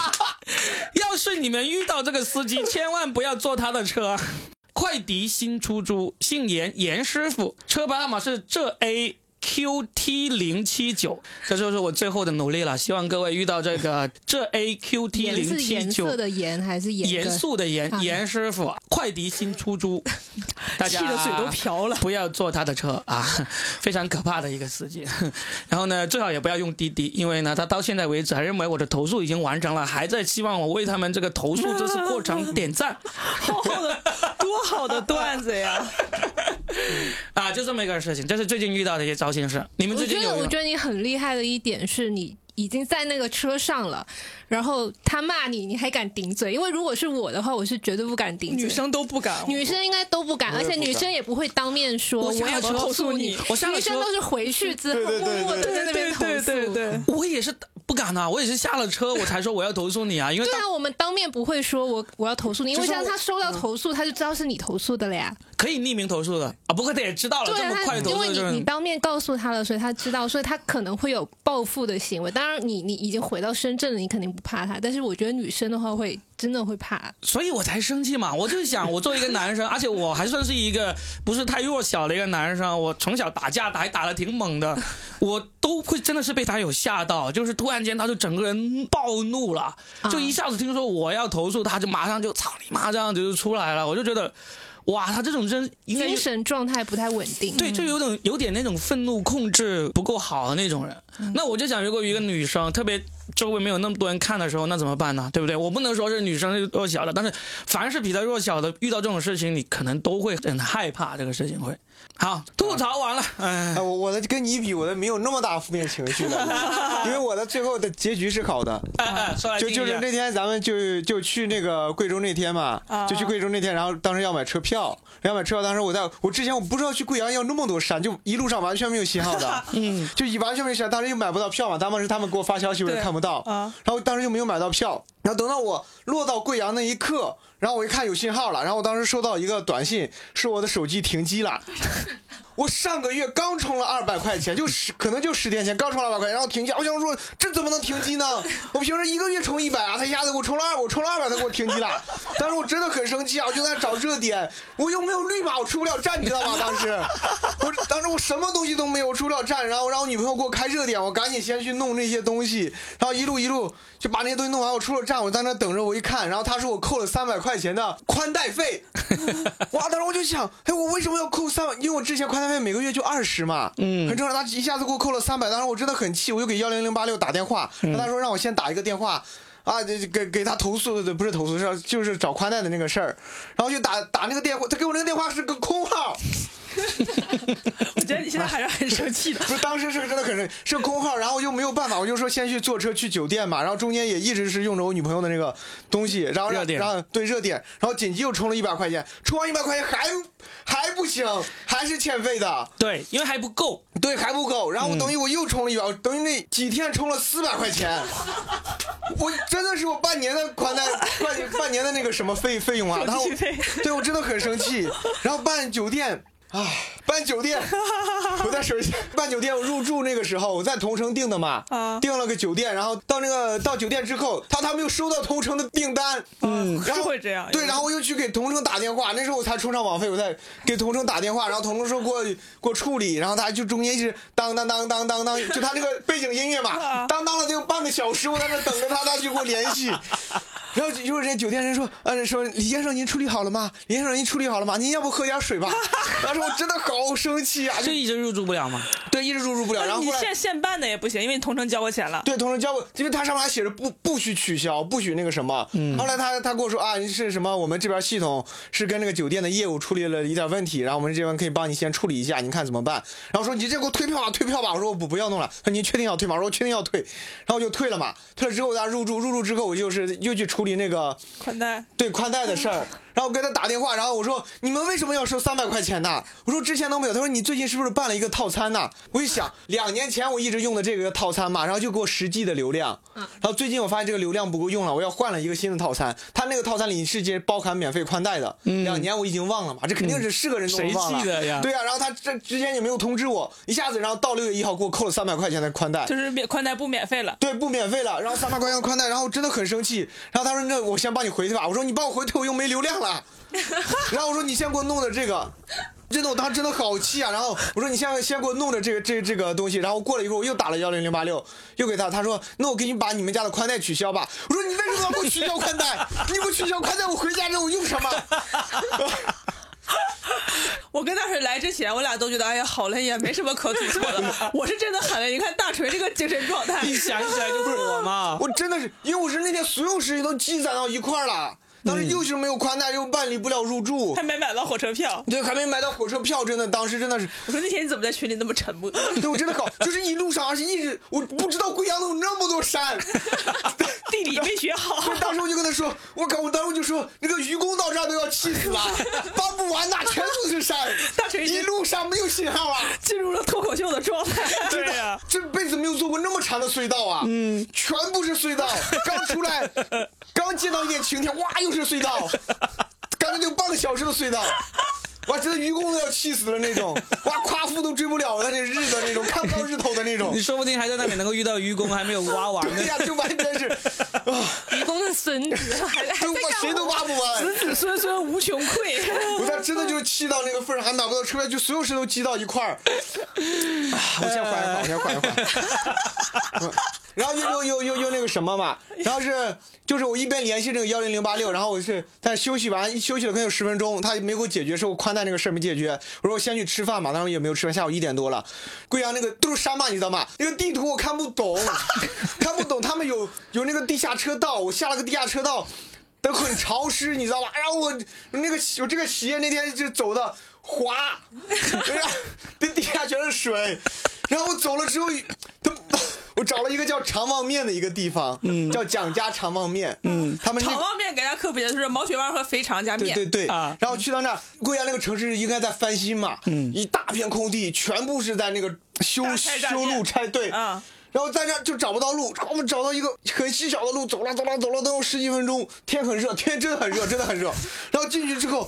Speaker 1: 要是你们遇到这个司机，千万不要坐他的车。快迪新出租，姓严，严师傅，车牌号码是浙 A。QT 零七九，这就是我最后的努力了。希望各位遇到这个 这 A QT
Speaker 2: 颜
Speaker 1: 零七九
Speaker 2: 的颜还是颜
Speaker 1: 严
Speaker 2: 的
Speaker 1: 肃的严
Speaker 2: 啊
Speaker 1: 严师傅，快迪新出租，大家
Speaker 4: 气得嘴都瓢了
Speaker 1: 不要坐他的车啊，非常可怕的一个司机。然后呢，最好也不要用滴滴，因为呢，他到现在为止还认为我的投诉已经完成了，还在希望我为他们这个投诉这次过程点赞
Speaker 4: 好好的，多好的段子呀！
Speaker 1: 啊，就这么一个事情，这是最近遇到的一些糟心事。你们
Speaker 2: 我觉得，
Speaker 1: 最近有
Speaker 2: 我觉得你很厉害的一点是你已经在那个车上了，然后他骂你，你还敢顶嘴？因为如果是我的话，我是绝对不敢顶嘴。
Speaker 4: 女生都不敢，
Speaker 2: 女生应该都不敢，而且女生也不会当面说
Speaker 1: 我
Speaker 2: 我要投诉你。女生都是回去之后
Speaker 3: 对对对
Speaker 2: 默默的在那边投诉。
Speaker 4: 对对对，
Speaker 1: 我也是不敢啊，我也是下了车我才说我要投诉你啊，因为
Speaker 2: 对啊，我们当面不会说我我要投诉你，因为像他收到投诉，他就知道是你投诉的了呀。
Speaker 1: 可以匿名投诉的啊，不过他也知道了，这么快
Speaker 2: 他因为你你当面告诉他了，所以他知道，所以他可能会有报复的行为。当然你，你已经回到深圳了，你肯定不怕他，但是我觉得女生的话会真的会怕。
Speaker 1: 所以我才生气嘛！我就想，我作为一个男生，而且我还算是一个不是太弱小的一个男生，我从小打架打还打的挺猛的，我都会真的是被他有吓到，就是突然间他就整个人暴怒了，就一下子听说我要投诉他，就马上就操你妈这样子就出来了，我就觉得，哇，他这种真
Speaker 2: 精神状态不太稳定。
Speaker 1: 对，就有种有点那种愤怒控制不够好的那种人。那我就想，如果一个女生特别周围没有那么多人看的时候，那怎么办呢？对不对？我不能说是女生是弱小的，但是凡是比她弱小的，遇到这种事情，你可能都会很害怕这个事情会。好，吐槽完了，哎。
Speaker 3: 哎，，我我的跟你比，我的没有那么大负面情绪了，因为我的最后的结局是好的。
Speaker 1: 哎哎，说来
Speaker 3: 就就是那天咱们就就去那个贵州那天嘛，
Speaker 4: 啊
Speaker 3: 就去贵州那天，然后当时要买车票，要买车票，当时我在我之前我不知道去贵阳要那么多山，就一路上完全没有信号的，嗯，就一完全没有信号，当时又买不到票嘛，当时是他们给我发消息我也看不到，
Speaker 4: 啊。
Speaker 3: 然后当时又没有买到票，然后等到我落到贵阳那一刻，然后我一看有信号了，然后我当时收到一个短信，是我的手机停机了。我上个月刚充了二百块钱，就十可能就十天前刚充了二百块钱，然后停机。我想说这怎么能停机呢？我平时一个月充一百啊，他一下子给我充了二，我充了二百，他给我停机了。当时我真的很生气啊，我就在那找热点，我又没有绿码，我出不了站，你知道吗？当时我当时我什么东西都没有，我出不了站，然后让我女朋友给我开热点，我赶紧先去弄那些东西，然后一路一路就把那些东西弄完，我出了站，我在那等着，我一看，然后他说我扣了三百块钱的宽带费，哇！当时我就想，哎，我为什么要扣三百？因为我之前宽带费每个月就二十嘛，嗯，很正常。他一下子给我扣了三百，当时我真的很气，我就给幺零零八六打电话，嗯他说让我先打一个电话。啊，给给他投诉的不是投诉，是就是找宽带的那个事儿，然后就打打那个电话，他给我那个电话是个空号，
Speaker 4: 我觉得你现在还是很生气的。
Speaker 3: 不是当时是真的很是是个空号，然后我就没有办法，我就说先去坐车去酒店嘛，然后中间也一直是用着我女朋友的那个东西，然后让
Speaker 1: 热点
Speaker 3: 然后对热点，然后紧急又充了一百块钱，充完一百块钱还还不行，还是欠费的，
Speaker 1: 对，因为还不够。
Speaker 3: 对还不够，然后我等于我又充了一百，等于那几天充了四百块钱，我真的是我半年的宽带半半年的那个什么费费用啊，然后对我真的很生气，然后办酒店。办酒店，我在手机办酒店，我入住那个时候我在同城订的嘛，
Speaker 4: 啊。
Speaker 3: 订了个酒店，然后到那个到酒店之后，他他没有收到同城的订单，嗯，然后
Speaker 4: 是会这样
Speaker 3: 对，然后我又去给同城打电话，那时候我才充上网费，我在给同城打电话，然后同城说给我给我处理，然后他就中间一直当当当当当当，就他那个背景音乐嘛，当当了得有半个小时，我在那等着他，他去给我联系。然后就是人家酒店人说，呃，说李先生您处理好了吗？李先生您处理好了吗？您要不喝点水吧？当时我真的好生气啊！就
Speaker 1: 就一直入住不了嘛。
Speaker 3: 对，一直入住不了。然后后
Speaker 4: 你现现办的也不行，因为你同城交过钱了。
Speaker 3: 对，同城交过，因为他上面还写着不不许取消，不许那个什么。后来他他跟我说啊，是什么？我们这边系统是跟那个酒店的业务处理了一点问题，然后我们这边可以帮你先处理一下，你看怎么办？然后说你这给我退票吧，退票吧。我说我不不要弄了。他说您确定要退吗？我说我确定要退。然后我就退了嘛。退了之后，他入住入住之后，我就是又去处理那个
Speaker 4: 宽带，
Speaker 3: 对宽带的事儿。然后我给他打电话，然后我说你们为什么要收三百块钱呢？我说之前都没有。他说你最近是不是办了一个套餐呢？我一想，两年前我一直用的这个套餐嘛，然后就给我实际的流量。然后最近我发现这个流量不够用了，我要换了一个新的套餐。他那个套餐里是接包含免费宽带的，两年我已经忘了嘛，这肯定是是个人都忘了。
Speaker 1: 谁记得呀
Speaker 3: 对呀、然后他这之前也没有通知我，一下子然后到六月一号给我扣了三百块钱的宽带。
Speaker 4: 就是免宽带不免费了。
Speaker 3: 对，不免费了，然后三百块钱的宽带，然后真的很生气。然后他说：“那我先帮你回去吧。”我说：“你帮我回退，我又没流量了。” 然后我说：“你先给我弄的这个。”真的，我当时真的好气啊！然后我说：“你先先给我弄的这个这个这个东西。”然后过了一会儿，我又打了幺零零八六，又给他，他说：“那我给你把你们家的宽带取消吧。”我说：“你为什么要给我取消宽带？你不取消宽带，我回家之后用什么？”
Speaker 4: 我跟大锤来之前，我俩都觉得哎呀好累呀，没什么可吐槽的。我是真的很累，你看大锤这个精神状态，
Speaker 1: 一想起来就是我嘛。
Speaker 3: 我真的是，因为我是那天所有事情都积攒到一块儿了，当时又是没有宽带，又办理不了入住
Speaker 4: 还，没买到火车票。
Speaker 3: 对，还没买到火车票，真的，当时真的是。
Speaker 4: 我说那天你怎么在群里那么沉默？
Speaker 3: 对，我真的搞，就是一路上，而且一直我不知道贵阳有那么多山。
Speaker 4: 地理没学好。
Speaker 3: 对，当时我就跟他说，我靠，我当时就说，那个愚公到这儿都要气死了，搬不完呐，全都是山
Speaker 4: 大锤，
Speaker 3: 一路上没有信号啊。
Speaker 4: 进入了脱口秀的状态。
Speaker 1: 对呀、
Speaker 3: 这辈子没有坐过那么长的隧道啊！嗯，全部是隧道。刚出来，刚见到一点晴天，哇，又是隧道，刚才就半个小时的隧道。哇，真的愚公都要气死了那种，哇，夸父都追不了了那日的那种，看不到日头的那种
Speaker 1: 你。说不定还在那里能够遇到愚公，还没有挖完呢
Speaker 3: 对。呀，就完全是，啊，
Speaker 2: 愚公的孙子还还
Speaker 3: 谁都挖不完。
Speaker 4: 子子孙孙无穷匮。
Speaker 3: 我他真的就是气到那个份儿，还拿不到车票，就所有事都积到一块儿。啊我先缓一缓，我先缓一缓。嗯 然后又又又又又那个什么嘛，然后是就是我一边联系这个幺零零八六，然后我是在休息完休息了可能有十分钟，他没给我解决，说我宽带那个事儿没解决。我说我先去吃饭嘛，当时也没有吃饭，下午一点多了。贵阳那个都是山嘛，你知道吗？那个地图我看不懂，看不懂，他们有有那个地下车道，我下了个地下车道。都很潮湿，你知道吧？然后我那个我这个鞋那天就走的滑，哎呀，这地下全是水。然后我走了之后，都我找了一个叫长旺面的一个地方，嗯，叫蒋家长旺面，嗯，他们那
Speaker 4: 长旺面给大家科普一下，就是毛血旺和肥肠加面。
Speaker 3: 对对对
Speaker 1: 啊
Speaker 3: 然后去到那儿，贵阳那个城市应该在翻新嘛，嗯，一大片空地，全部是在那个修修路拆对，
Speaker 4: 啊
Speaker 3: 然后在那就找不到路，我们找到一个很细小的路，走了走了走了，都有十几分钟，天很热，天真的很热，真的很热。然后进去之后，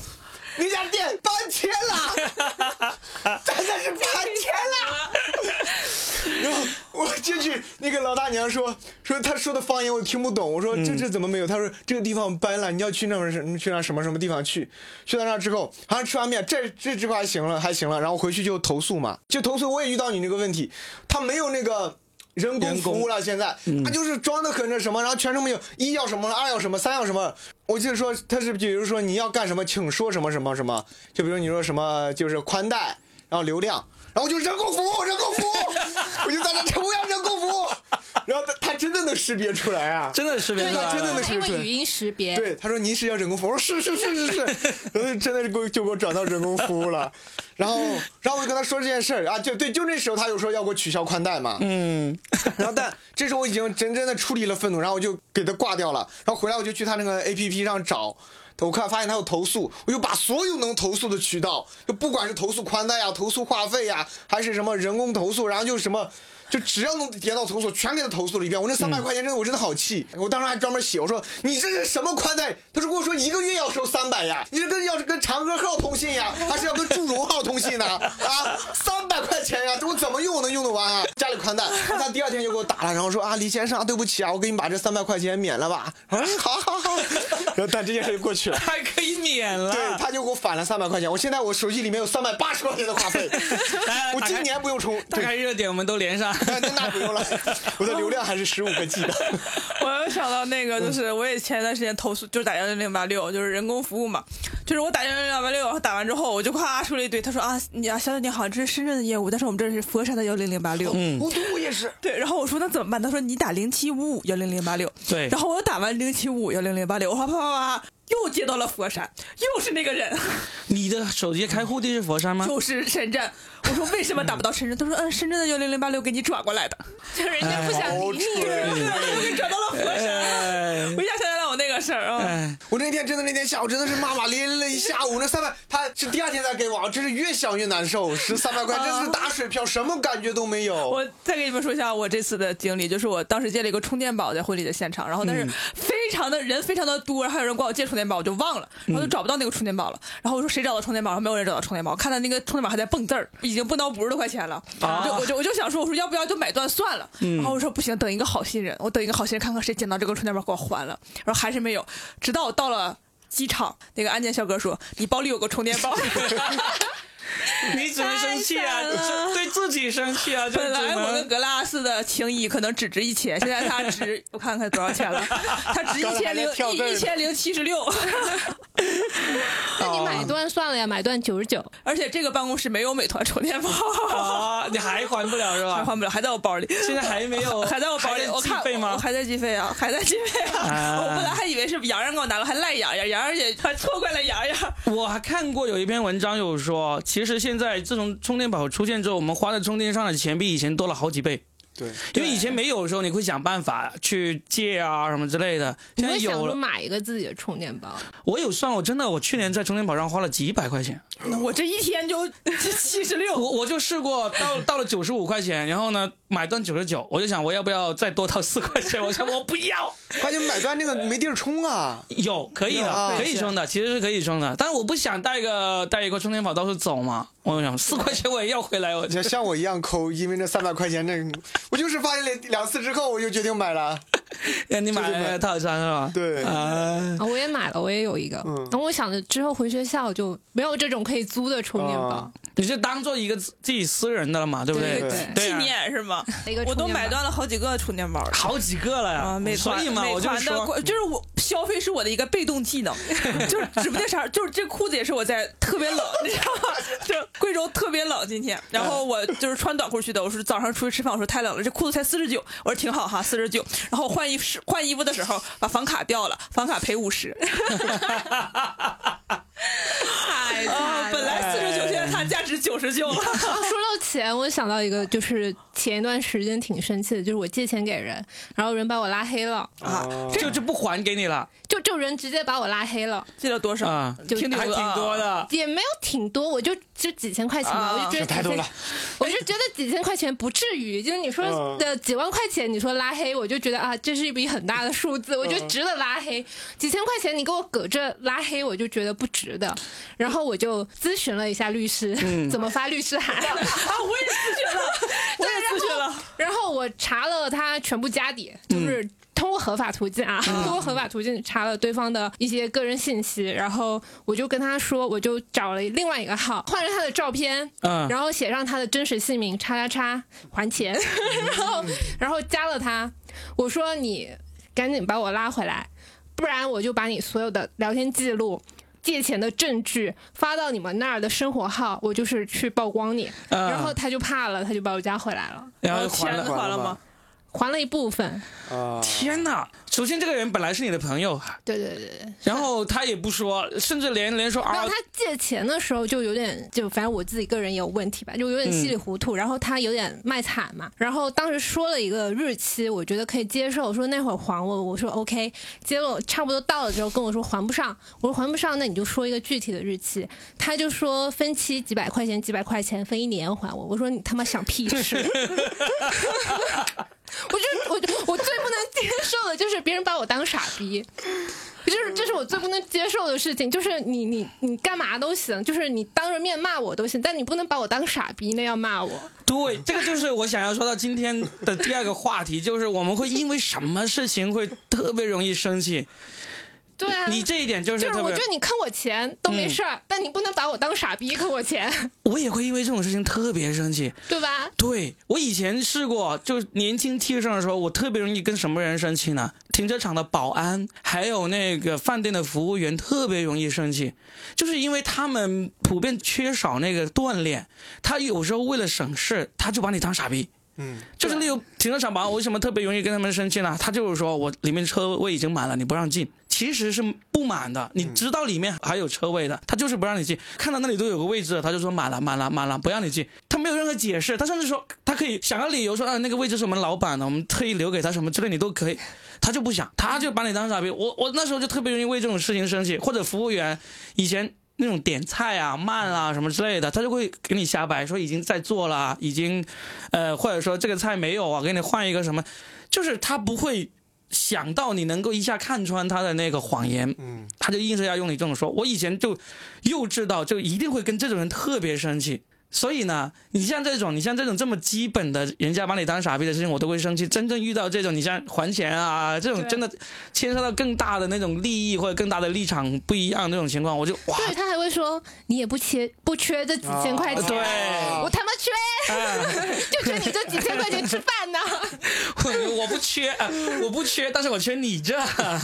Speaker 3: 那家店搬迁了，真的是搬迁了。然后我进去，那个老大娘说说她说的方言我听不懂，我说这这怎么没有？她说这个地方搬了，你要去那儿什去那什么什么地方去？去到那儿之后，好像吃完面，这这这块还行了，还行了，然后回去就投诉嘛，就投诉我也遇到你那个问题，他没有那个。人工服务了，现在他就是装的很那什么，然后全程没有一要什么，二要什么，三要什么。我记得说他是，比如说你要干什么，请说什么什么什么，就比如你说什么就是宽带，然后流量，然后我就人工服务，人工服务，我就在那我要人工服务，然后他他真的能识别出来啊，
Speaker 1: 真的识别出来
Speaker 3: 真的
Speaker 1: 了
Speaker 3: 能识别出来
Speaker 2: 因为语。音识别，
Speaker 3: 对，他说您是要人工服务，我说是是是是是，然后真的是给我就给我转到人工服务了，然后然后我就跟他说这件事儿啊，就对，就那时候他又说要给我取消宽带嘛，
Speaker 1: 嗯，
Speaker 3: 然后但这时候我已经真正的处理了愤怒，然后我就给他挂掉了，然后回来我就去他那个 A P P 上找。我看发现他有投诉，我就把所有能投诉的渠道，就不管是投诉宽带呀、投诉话费呀，还是什么人工投诉，然后就是什么就只要能点到投诉，全给他投诉了一遍。我那三百块钱真的，我真的好气。我当时还专门写，我说你这是什么宽带？他说跟我说一个月要收三百呀，你这跟要是跟长歌号通信呀，还是要跟祝融号通信呢？啊，三百块钱呀，这我怎么用我能用得完啊？家里宽带，他第二天就给我打了，然后说啊，李先生啊，对不起啊，我给你把这三百块钱免了吧。啊，好好好。然后 但这件事就过去了。
Speaker 1: 还可以免了。
Speaker 3: 对，他就给我返了三百块钱。我现在我手机里面有三百八十块钱的话费，我今年不用充。
Speaker 1: 大概，热点我们都连上。
Speaker 3: 那那不用了，我的流量还是十五个 G 的。
Speaker 4: 我又想到那个，就是我也前一段时间投诉，就是打幺零零八六，就是人工服务嘛，就是我打幺零零八六，打完之后我就夸说了一堆，他说啊，你啊，小姐你好，这是深圳的业务，但是我们这是佛山的幺零零八六。
Speaker 1: 嗯，
Speaker 3: 我我也是。
Speaker 4: 对，然后我说那怎么办？他说你打零七五五幺零零八六。
Speaker 1: 对
Speaker 4: 然后我打完零七五幺零零八六，我啪啪啪啪，又接到了佛山，又是那个人，
Speaker 1: 你的手机开户地是佛山吗？
Speaker 4: 就是深圳。我说为什么打不到深圳？他说嗯，深圳的幺零零八六给你转过来的，
Speaker 2: 就是人家不想理你。
Speaker 4: 我给转到了佛山。
Speaker 1: 哎
Speaker 4: 我一下想起来我那个事儿啊。
Speaker 1: 哎，
Speaker 3: 我那天真的那天下午真的是骂骂咧咧了一下午，那三百他是第二天才给我，真是越想越难受。十三百块真是打水漂，什么感觉都没有。
Speaker 4: 我再给你们说一下我这次的经历，就是我当时借了一个充电宝在婚礼的现场，然后但是非常的人非常的多，还有人管我借充电宝，我就忘了，然后就找不到那个充电宝了。然后我说谁找到充电宝？然后没有人找到充电宝，看到那个充电宝还在蹦字儿，已经不到五十多块钱了。我就我就我就想说，我说要不要就买断算了？然后我说不行，等一个好心人，我等一个好心人看看谁捡到这个充电宝给我还了。然后还是没有，直到我到了。机场那个安检小哥说：“你包里有个充电宝。”
Speaker 1: 你只能生气啊，对自己生气啊，
Speaker 4: 本来我跟。格拉斯的情谊可能只值一千，现在他值 我看看多少钱了，他值一千零一千零七十六，
Speaker 2: 那你买断算了呀，买断九十九。
Speaker 4: 而且这个办公室没有美团充电宝，
Speaker 1: 啊，你还还不了是吧？
Speaker 4: 还还不了，还在我包里。
Speaker 1: 现在还没有，
Speaker 4: 还在我包里，我看
Speaker 1: 计费吗
Speaker 4: 我？还在计费啊，还在计费啊！
Speaker 1: 啊
Speaker 4: 我本来还以为是洋洋给我拿了，还赖洋洋，洋洋也还错怪了洋洋。
Speaker 1: 我还看过有一篇文章有说，其实现在自从充电宝出现之后，我们花在充电上的钱比以前多了好几倍。
Speaker 3: 对，
Speaker 1: 因为以前没有的时候，你会想办法去借啊什么之类的。现在有了，
Speaker 2: 说买一个自己的充电宝？
Speaker 1: 我有算，我真的我去年在充电宝上花了几百块钱。
Speaker 4: 我这一天就七十六，
Speaker 1: 我我就试过到 到了九十五块钱，然后呢买断九十九，我就想我要不要再多掏四块钱？我想我不要。
Speaker 3: 关键买断那个没地儿充啊。
Speaker 1: 有可以的，
Speaker 3: 啊
Speaker 1: 可以充的，其实是可以充的，但是我不想带个带一个充电宝到处走嘛。我想四块钱我也要回来，我
Speaker 3: 你像我一样抠，因为那三百块钱，那我就是发现了两次之后，我就决定买了。
Speaker 1: 让你买了套餐是吧？
Speaker 3: 对。
Speaker 1: 啊，
Speaker 2: 啊，我也买了，我也有一个。
Speaker 3: 嗯。
Speaker 2: 然后我想着之后回学校就没有这种可以租的充电宝。
Speaker 3: 啊，
Speaker 1: 你就当做一个自自己私人的了嘛，对不
Speaker 2: 对？
Speaker 1: 对。
Speaker 2: 对
Speaker 4: 纪念是吗？我都买断了好几个充电宝。
Speaker 1: 好几个了呀。
Speaker 4: 啊，美团
Speaker 1: 所以嘛，我就
Speaker 4: 美团的
Speaker 1: 说，
Speaker 4: 关就是我消费是我的一个被动技能，就是指不定啥，就是这裤子也是我在特别冷，你知道吗？就贵州特别冷今天，然后我就是穿短裤去的，我说早上出去吃饭，我说太冷了，这裤子才四十九，我说挺好哈，四十九，然后换衣服换衣服的时候把房卡掉了，房卡赔五十，
Speaker 2: 太
Speaker 4: 啊，本来四十九，现在它价值九十九了。
Speaker 2: 说到钱，我想到一个，就是前一段时间挺生气的，就是我借钱给人，然后人把我拉黑了，
Speaker 4: 啊，
Speaker 1: 就就不还给你了
Speaker 2: 就就人直接把我拉黑了，
Speaker 4: 借了多少？
Speaker 1: 啊，
Speaker 2: 就
Speaker 4: 挺
Speaker 1: 还挺多的。
Speaker 2: 也没有挺多，我就就几千块钱吧，
Speaker 4: 啊
Speaker 2: 我就觉得
Speaker 3: 太多了，
Speaker 2: 我就觉得几千块钱不至于，就是你说
Speaker 3: 嗯
Speaker 2: 的几万块钱，你说拉黑，我就觉得啊，这是一笔很大的数字，我就值得拉黑。几千块钱你给我搁这拉黑，我就觉得不值得。然后我就咨询了一下律师，怎么发律师函。
Speaker 4: 啊，我也咨询了，我也咨询了。
Speaker 2: 然后我查了他全部家底，就是通过合法途径啊，通过合法途径查了对方的一些个人信息，然后我就跟他说，我就找了另外一个号，换了他的照片，
Speaker 1: 嗯
Speaker 2: 然后写上他的真实姓名，叉叉叉还钱，然后然后加了他，我说你赶紧把我拉回来，不然我就把你所有的聊天记录。借钱的证据发到你们那儿的生活号，我就是去曝光你，
Speaker 1: 嗯
Speaker 2: 然后他就怕了，他就把我加回来了。
Speaker 1: 然后
Speaker 4: 钱还了吗？
Speaker 2: 还了一部分。
Speaker 3: 啊，
Speaker 1: 天哪！首先，这个人本来是你的朋友，
Speaker 2: 对对对对。
Speaker 1: 然后他也不说，甚至连连说啊
Speaker 2: 然后他借钱的时候就有点，就反正我自己个人也有问题吧，就有点稀里糊涂。然后他有点卖惨嘛，然后当时说了一个日期，我觉得可以接受，说那会儿还我，我说 OK。结果差不多到了之后跟我说还不上，我说还不上，那你就说一个具体的日期。他就说分期几百块钱，几百块钱分一年还我。我说你他妈想屁事！我就我就我最不能接受的就是别人把我当傻逼。就是这是我最不能接受的事情，就是你你你干嘛都行，就是你当着面骂我都行，但你不能把我当傻逼那样骂我。
Speaker 1: 对，这个就是我想要说到今天的第二个话题，就是我们会因为什么事情会特别容易生气。
Speaker 2: 对啊，
Speaker 1: 你这一点就是
Speaker 2: 就是我觉，得你坑我钱都没事儿，但你不能把我当傻逼坑我钱，
Speaker 1: 我也会因为这种事情特别生气。
Speaker 2: 对吧？
Speaker 1: 对我以前试过，就是年轻气盛的时候，我特别容易跟什么人生气呢？停车场的保安，还有那个饭店的服务员，特别容易生气，就是因为他们普遍缺少那个锻炼，他有时候为了省事，他就把你当傻逼。
Speaker 3: 嗯，
Speaker 1: 就是例如停车场保安，我为什么特别容易跟他们生气呢？他就是说我里面车位已经满了，你不让进，其实是不满的，你知道里面还有车位的，他就是不让你进。看到那里都有个位置，他就说满了，满了，满了，不让你进。他没有任何解释，他甚至说他可以想个理由说啊那个位置是我们老板的，我们特意留给他什么之类，你都可以。他就不想，他就把你当傻逼。我我那时候就特别容易为这种事情生气，或者服务员以前。那种点菜啊、慢啊什么之类的，他就会给你瞎掰，说已经在做了啊，已经，呃，或者说这个菜没有啊，给你换一个什么，就是他不会想到你能够一下看穿他的那个谎言，
Speaker 3: 嗯，
Speaker 1: 他就硬是要用你这种说。我以前就幼稚到就一定会跟这种人特别生气。所以呢，你像这种，你像这种这么基本的，人家把你当傻逼的事情，我都会生气。真正遇到这种，你像还钱啊，这种真的牵涉到更大的那种利益或者更大的立场不一样那种情况，我就哇，
Speaker 2: 对他还会说你也不缺不缺这几千块钱，
Speaker 1: 对
Speaker 2: 我他妈缺，
Speaker 1: 哎
Speaker 2: 就缺你这几千块钱吃饭呢。
Speaker 1: 我 我不缺，啊我不缺，但是我缺你这。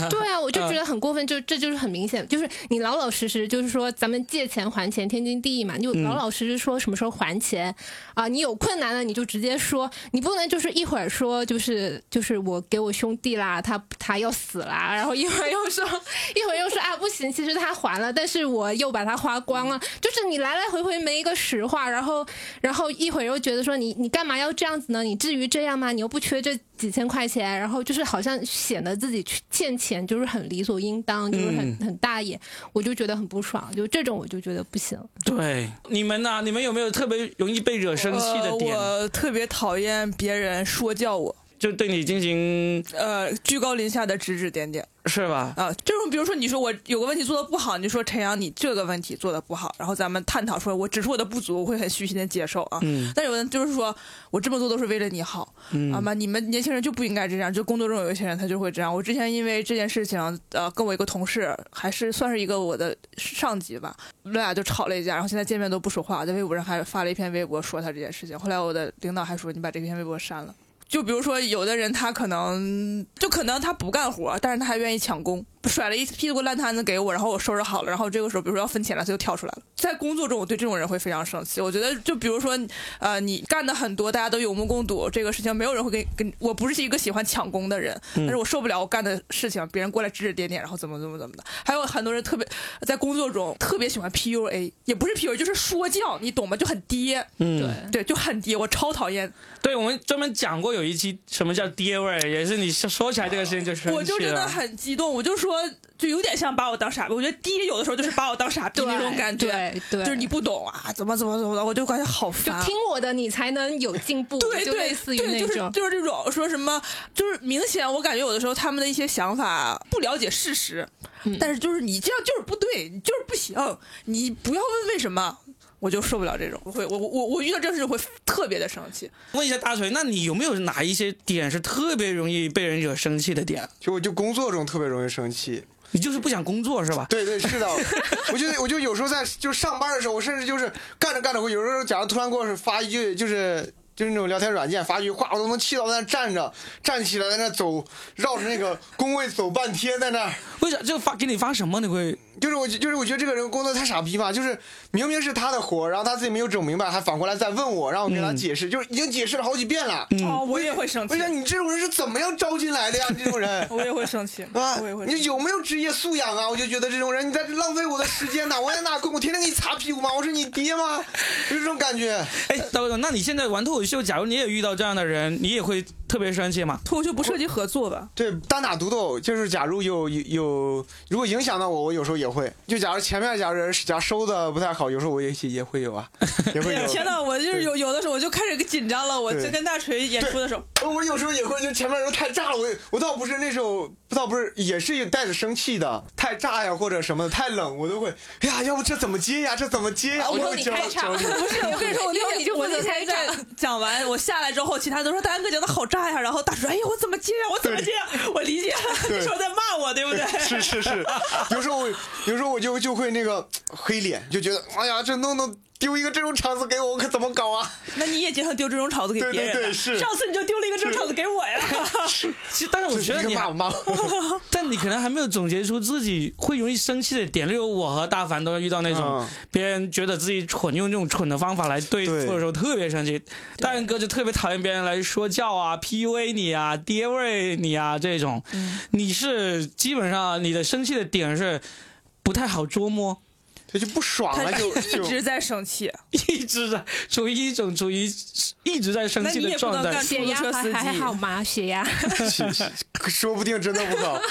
Speaker 2: 对啊，我就觉得很过分，就这就是很明显，就是你老老实实，就是说咱们借钱还钱，天经地义嘛，你就老老实实说什么时候还钱啊、你有困难了你就直接说，你不能就是一会儿说就是就是我给我兄弟啦，他他要死啦，然后一会儿又说 一会儿又说啊不行，其实他还了，但是我又把它花光了，就是你来来回回没一个实话，然后然后一会儿又觉得说你你干嘛要这样子呢？你至于这样吗？你又不缺这几千块钱，然后就是好像显得自己欠钱就是很理所应当，就是很、很大爷，我就觉得很不爽，就这种我就觉得不行。
Speaker 1: 对，你们呢？你们有没有特别容易被惹生气的点？
Speaker 4: 呃我特别讨厌别人说教我，
Speaker 1: 就对你进行
Speaker 4: 呃，居高临下的指指点点
Speaker 1: 是吧？
Speaker 4: 啊。这种比如说你说我有个问题做的不好，你就说陈阳你这个问题做的不好，然后咱们探讨出来我指出我的不足，我会很虚心的接受啊。
Speaker 1: 嗯
Speaker 4: 但有人就是说我这么做都是为了你好，
Speaker 1: 嗯
Speaker 4: 啊嘛，你们年轻人就不应该这样。就工作中有一些人他就会这样。我之前因为这件事情，呃，跟我一个同事，还是算是一个我的上级吧，我们俩就吵了一架，然后现在见面都不说话，在微博上还发了一篇微博说他这件事情。后来我的领导还说你把这篇微博删了。就比如说，有的人他可能就可能他不干活，但是他还愿意抢工，甩了一屁股烂摊子给我，然后我收拾好了，然后这个时候比如说要分钱了，他就跳出来了。在工作中，我对这种人会非常生气。我觉得，就比如说，呃，你干的很多，大家都有目共睹，这个事情没有人会跟跟我不是一个喜欢抢工的人，但是我受不了我干的事情别人过来指指点点，然后怎么怎么怎么的。还有很多人特别在工作中特别喜欢 PUA，也不是 PUA，就是说教，你懂吗？就很爹，
Speaker 1: 嗯，
Speaker 4: 对，就很爹，我超讨厌。
Speaker 1: 对，我们专门讲过有一期什么叫爹味儿，也是你说起来这个事情就生气了。
Speaker 4: 我就真的很激动，我就说，就有点像把我当傻逼。我觉得爹有的时候就是把我当傻逼那种感觉，
Speaker 2: 对对，
Speaker 4: 就是你不懂啊，怎么怎么怎么的，我就感觉好
Speaker 2: 就
Speaker 4: 烦。
Speaker 2: 听我的，你才能有进步，
Speaker 4: 对对
Speaker 2: 类似于
Speaker 4: 对，就是。就是这种说什么，就是明显我感觉有的时候他们的一些想法不了解事实，
Speaker 2: 嗯
Speaker 4: 但是就是你这样就是不对，你就是不行，你不要问为什么，我就受不了这种，我会我我我我遇到这种事情会特别的生气。
Speaker 1: 问一下大锤，那你有没有哪一些点是特别容易被人惹生气的点？
Speaker 3: 就我就工作中特别容易生气。
Speaker 1: 你就是不想工作是吧？
Speaker 3: 对对是的，我就我就有时候在就上班的时候，我甚至就是干着干着，我有时候假如突然给我发一句就是。就是那种聊天软件发句话，我都能气到在那站着，站起来在那走，绕着那个工位走半天，在那。
Speaker 1: 为啥就发给你发什么你会？
Speaker 3: 就是我，就是我觉得这个人工作太傻逼嘛，就是明明是他的活，然后他自己没有整明白，还反过来再问我，让我给他解释，就是已经解释了好几遍了。
Speaker 4: 哦，我也会生气
Speaker 3: 我，想你这种人是怎么样招进来的呀？这种人
Speaker 4: 我也会生气，
Speaker 3: 啊
Speaker 4: 我也会，
Speaker 3: 你有没有职业素养啊？我就觉得这种人你在浪费我的时间呐！我在哪工，我天天给你擦屁股吗？我是你爹吗？就这种感觉。
Speaker 1: 哎，大哥，那你现在玩脱口秀，就假如你也遇到这样的人，你也会特别生气嘛？
Speaker 4: 脱口秀不涉及合作吧？
Speaker 3: 对，单打独斗就是，假如有有有，如果影响到我，我有时候也会。就假如前面假如人假如收的不太好，有时候我也也会有啊，也会有。
Speaker 4: 天呐，我就是有有的时候我就开始紧张了。我
Speaker 3: 对
Speaker 4: 在跟大锤演出的时候，
Speaker 3: 我有时候也会，就前面人太炸了，我我倒不是那时候，倒不是，也是带着生气的，太炸呀或者什么的，太冷，我都会，哎呀，要不这怎么接呀？这怎么接呀？
Speaker 2: 哦
Speaker 3: 我就会焦
Speaker 2: 你开场。
Speaker 4: 不是，我跟你说，我 那天我那
Speaker 2: 负责开
Speaker 4: 天在讲完，我下来之后，其他都说大安哥讲的好炸呀，然后大说，哎呀，我怎么接呀？我怎么接呀？我理解了，
Speaker 3: 对
Speaker 4: 那时候在骂我，对不对？
Speaker 3: 是是是，有时候我有时候我就就会那个黑脸，就觉得哎呀，这弄弄丢一个这种场子给我，我可怎么搞啊？
Speaker 4: 那你也经常丢这种场子给别人啊
Speaker 3: 对对对是
Speaker 4: 上次你就丢了一个这种场子给我呀。
Speaker 1: 其实，但是我觉得你
Speaker 3: 骂我，骂我，
Speaker 1: 但你可能还没有总结出自己会容易生气的点。例如我和大凡都会遇到那种
Speaker 3: 嗯
Speaker 1: 别人觉得自己蠢，用这种蠢的方法来对付的时候特别生气。大人哥就特别讨厌别人来说教啊、PUA 你啊、爹味你啊这种。你是基本上你的生气的点是不太好捉摸，
Speaker 3: 这就不爽了，就
Speaker 4: 一直在生气，
Speaker 1: 一直在处于一种处于一直在生气
Speaker 4: 你也不
Speaker 1: 的状态。
Speaker 2: 血压还还好吗？血压
Speaker 3: 说不定真的不好。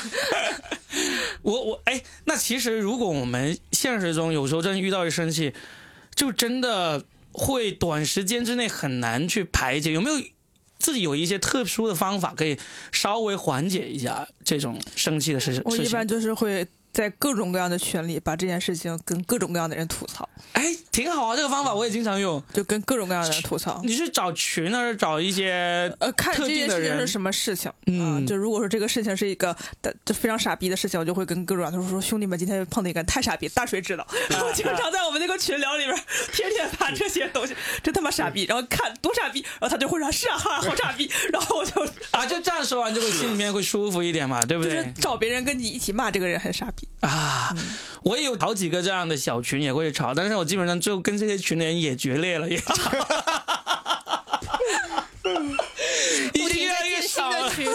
Speaker 1: 我我哎，那其实如果我们现实中有时候真遇到一生气，就真的会短时间之内很难去排解。有没有自己有一些特殊的方法可以稍微缓解一下这种生气的事事情？
Speaker 4: 我一般就是会在各种各样的群里把这件事情跟各种各样的人吐槽，
Speaker 1: 哎，挺好啊，这个方法我也经常用。
Speaker 4: 就跟各种各样的人吐槽。
Speaker 1: 你是找群还是找一些
Speaker 4: 呃，看
Speaker 1: 特
Speaker 4: 这件
Speaker 1: 定的人？
Speaker 4: 事情是什么事情啊、
Speaker 1: 嗯
Speaker 4: 就如果说这个事情是一个的就非常傻逼的事情，我就会跟各种人他说兄弟们今天碰到一个太傻逼，大水知道。然后经常在我们那个群聊里边，天天发这些东西，真他妈傻逼。然后看多傻逼，然后他就会说是啊，哈好傻逼。然后我就
Speaker 1: 啊，就这样说完就会心里面会舒服一点嘛，对不对？
Speaker 4: 就是找别人跟你一起骂这个人很傻逼。
Speaker 1: 啊，我也有好几个这样的小群也会吵，但是我基本上就跟这些群的人也决裂了，也吵，已经越来越少了。
Speaker 2: 群，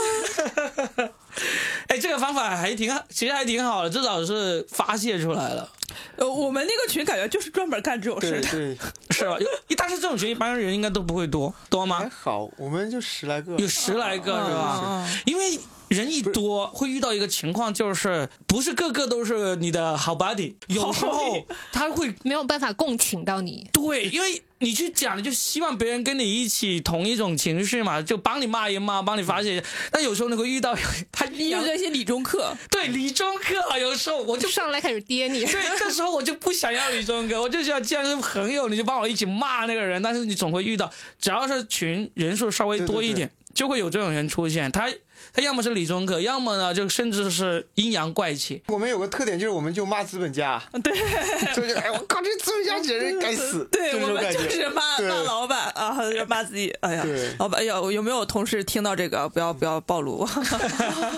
Speaker 1: 哎，这个方法还挺好，其实还挺好的，至少是发泄出来了，
Speaker 4: 呃，我们那个群感觉就是专门干这种事的。
Speaker 3: 对对，
Speaker 1: 是吧？有，但是这种群一般人应该都不会多，多吗
Speaker 3: 还
Speaker 1: 吗？
Speaker 3: 好，我们就十来个。
Speaker 1: 有十来个是吧？
Speaker 4: 嗯
Speaker 1: 因为人一多，会遇到一个情况，就是不是个个都是你的好 buddy，有时候他会
Speaker 2: 没有办法共情到你。
Speaker 1: 对，因为你去讲，你就希望别人跟你一起同一种情绪嘛，就帮你骂一骂，帮你发泄。但有时候你会遇到 他
Speaker 4: 你有那些理中客，
Speaker 1: 对理中客，有时候我就
Speaker 2: 就上来开始跌你，
Speaker 1: 对，这时候我就不想要理中客，我就想既然是朋友，你就帮我一起骂那个人。但是你总会遇到，只要是群人数稍微多一点，就会有这种人出现。他他要么是理中哥，要么呢就甚至是阴阳怪气。
Speaker 3: 我们有个特点就是，我们就骂资本家，
Speaker 4: 对
Speaker 3: 就是哎，我靠，这资本家简直该死，
Speaker 4: 对，我们。就是骂
Speaker 3: 对
Speaker 4: 骂老板啊，骂自己。哎呀，老板，哎呀，有没有同事听到这个？不要不要暴露。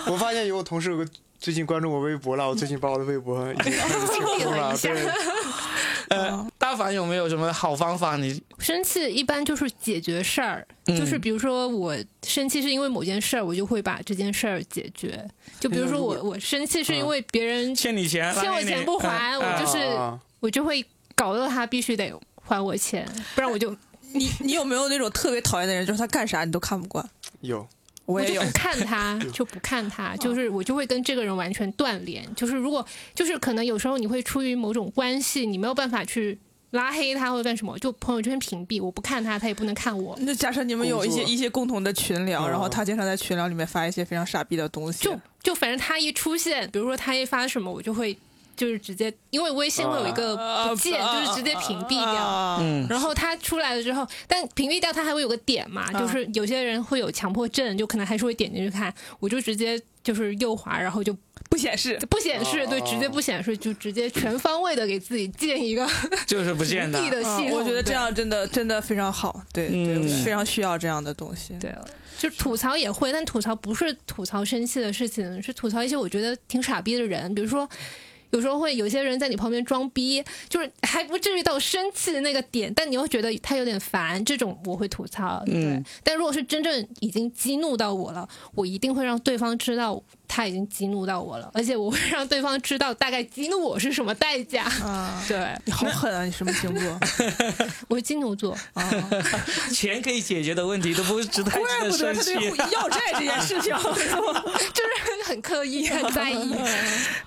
Speaker 3: 我发现有我同事有个最近关注我微博了，我最近把我的微博已经清空了。对，
Speaker 1: 呃，大凡有没有什么好方法？你
Speaker 2: 生气一般就是解决事儿，就是比如说我生气是因为某件事儿，我就会把这件事儿解决。就比如说我我生气是因为别人
Speaker 1: 欠你钱，
Speaker 2: 欠我钱不还，
Speaker 1: 嗯
Speaker 2: 我就是
Speaker 3: 啊
Speaker 2: 我就会搞得他必须得还我钱，不然我就
Speaker 4: 你你有没有那种特别讨厌的人，就是他干啥你都看不惯？
Speaker 3: 有
Speaker 4: 我也有
Speaker 2: 就不。看他，就不看他，就是我就会跟这个人完全断联。就是如果就是可能有时候你会出于某种关系，你没有办法去拉黑他或者干什么，就朋友圈屏蔽，我不看他，他也不能看我。
Speaker 4: 那假设你们有一些一些共同的群聊，
Speaker 3: 嗯
Speaker 4: 然后他经常在群聊里面发一些非常傻逼的东西，
Speaker 2: 就就反正他一出现，比如说他一发什么，我就会就是直接，因为微信会有一个不见，就是直接屏蔽掉。
Speaker 4: 掉。
Speaker 1: 嗯，
Speaker 2: 然后它出来了之后，但屏蔽掉它还会有个点嘛，
Speaker 4: 嗯
Speaker 2: 就是有些人会有强迫症，就可能还是会点进去看，我就直接就是右滑，然后就
Speaker 4: 不显示。
Speaker 2: 不显示，对，
Speaker 3: 哦
Speaker 2: 直接不显示，就直接全方位的给自己建一个
Speaker 1: 就是不见的
Speaker 2: 地。的系统。
Speaker 4: 嗯我觉得这样真的真的非常好，对非常需要这样的东西。
Speaker 2: 对，就吐槽也会，但吐槽不是吐槽生气的事情，是吐槽一些我觉得挺傻逼的人，比如说。有时候会有些人在你旁边装逼，就是还不至于到生气的那个点，但你又觉得他有点烦，这种我会吐槽。对，
Speaker 1: 嗯
Speaker 2: 但如果是真正已经激怒到我了，我一定会让对方知道他已经激怒到我了，而且我会让对方知道大概激怒我是什么代价。
Speaker 4: 啊，
Speaker 2: 对，
Speaker 4: 你好狠啊！你什么星座？
Speaker 2: 我是金牛座，
Speaker 4: 啊，
Speaker 1: 钱可以解决的问题都不值得
Speaker 4: 怪不得他
Speaker 1: 生气
Speaker 4: 对。要债这件事情，
Speaker 2: 就是很刻意，很在意。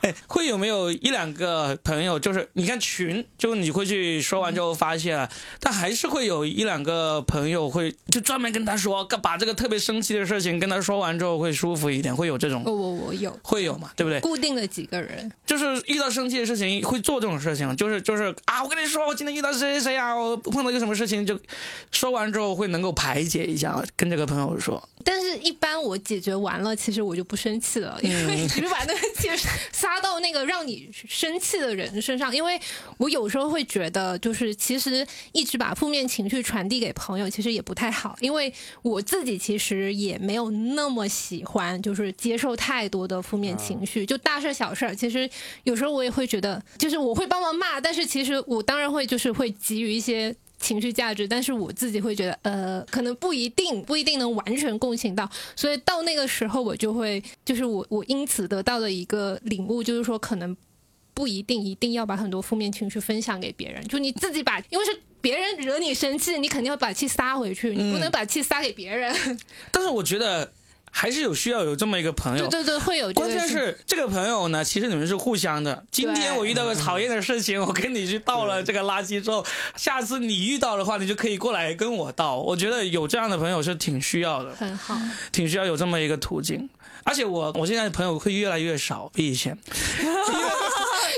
Speaker 1: 哎，会有没有一两个朋友，就是你看群，就你会去说完之后发现了，但还是会有一两个朋友会就专门跟他说，把这个特别生气的事情跟他说完之后会舒服一点，会有这种
Speaker 2: 我我我有
Speaker 1: 会有嘛，对不对？
Speaker 2: 固定的几个人，
Speaker 1: 就是遇到生气的事情会做这种事情，就是就是啊，我跟你说，我今天遇到谁谁谁啊，我碰到一个什么事情，就说完之后会能够排解一下，跟这个朋友说，
Speaker 2: 但是一般我解决完了，其实我就不生气了，因为你就把那个气撒到那个让你生气的人身上。因为我有时候会觉得，就是其实一直把负面情绪传递给朋友，其实也不太好，因为我自己其实也没有那么喜欢，就是接受太多的负面情绪，就大事小事儿，其实有时候我也会觉得，就是我会帮忙骂，但是其实我当然会就是会给予一些。情绪价值，但是我自己会觉得，呃，可能不一定，不一定能完全共情到，所以到那个时候，我就会，就是我我因此得到的一个领悟，就是说，可能不一定一定要把很多负面情绪分享给别人，就你自己把，因为是别人惹你生气，你肯定要把气撒回去，你不能把气撒给别人。
Speaker 1: 但是我觉得还是有需要有这么一个朋友
Speaker 2: 对，对对，会有这个
Speaker 1: 关键是这个朋友呢，其实你们是互相的。今天我遇到个讨厌的事情，我跟你去倒了这个垃圾之后，下次你遇到的话，你就可以过来跟我倒。我觉得有这样的朋友是挺需要的，
Speaker 2: 很好，
Speaker 1: 挺需要有这么一个途径。而且我我现在的朋友会越来越少，比以前，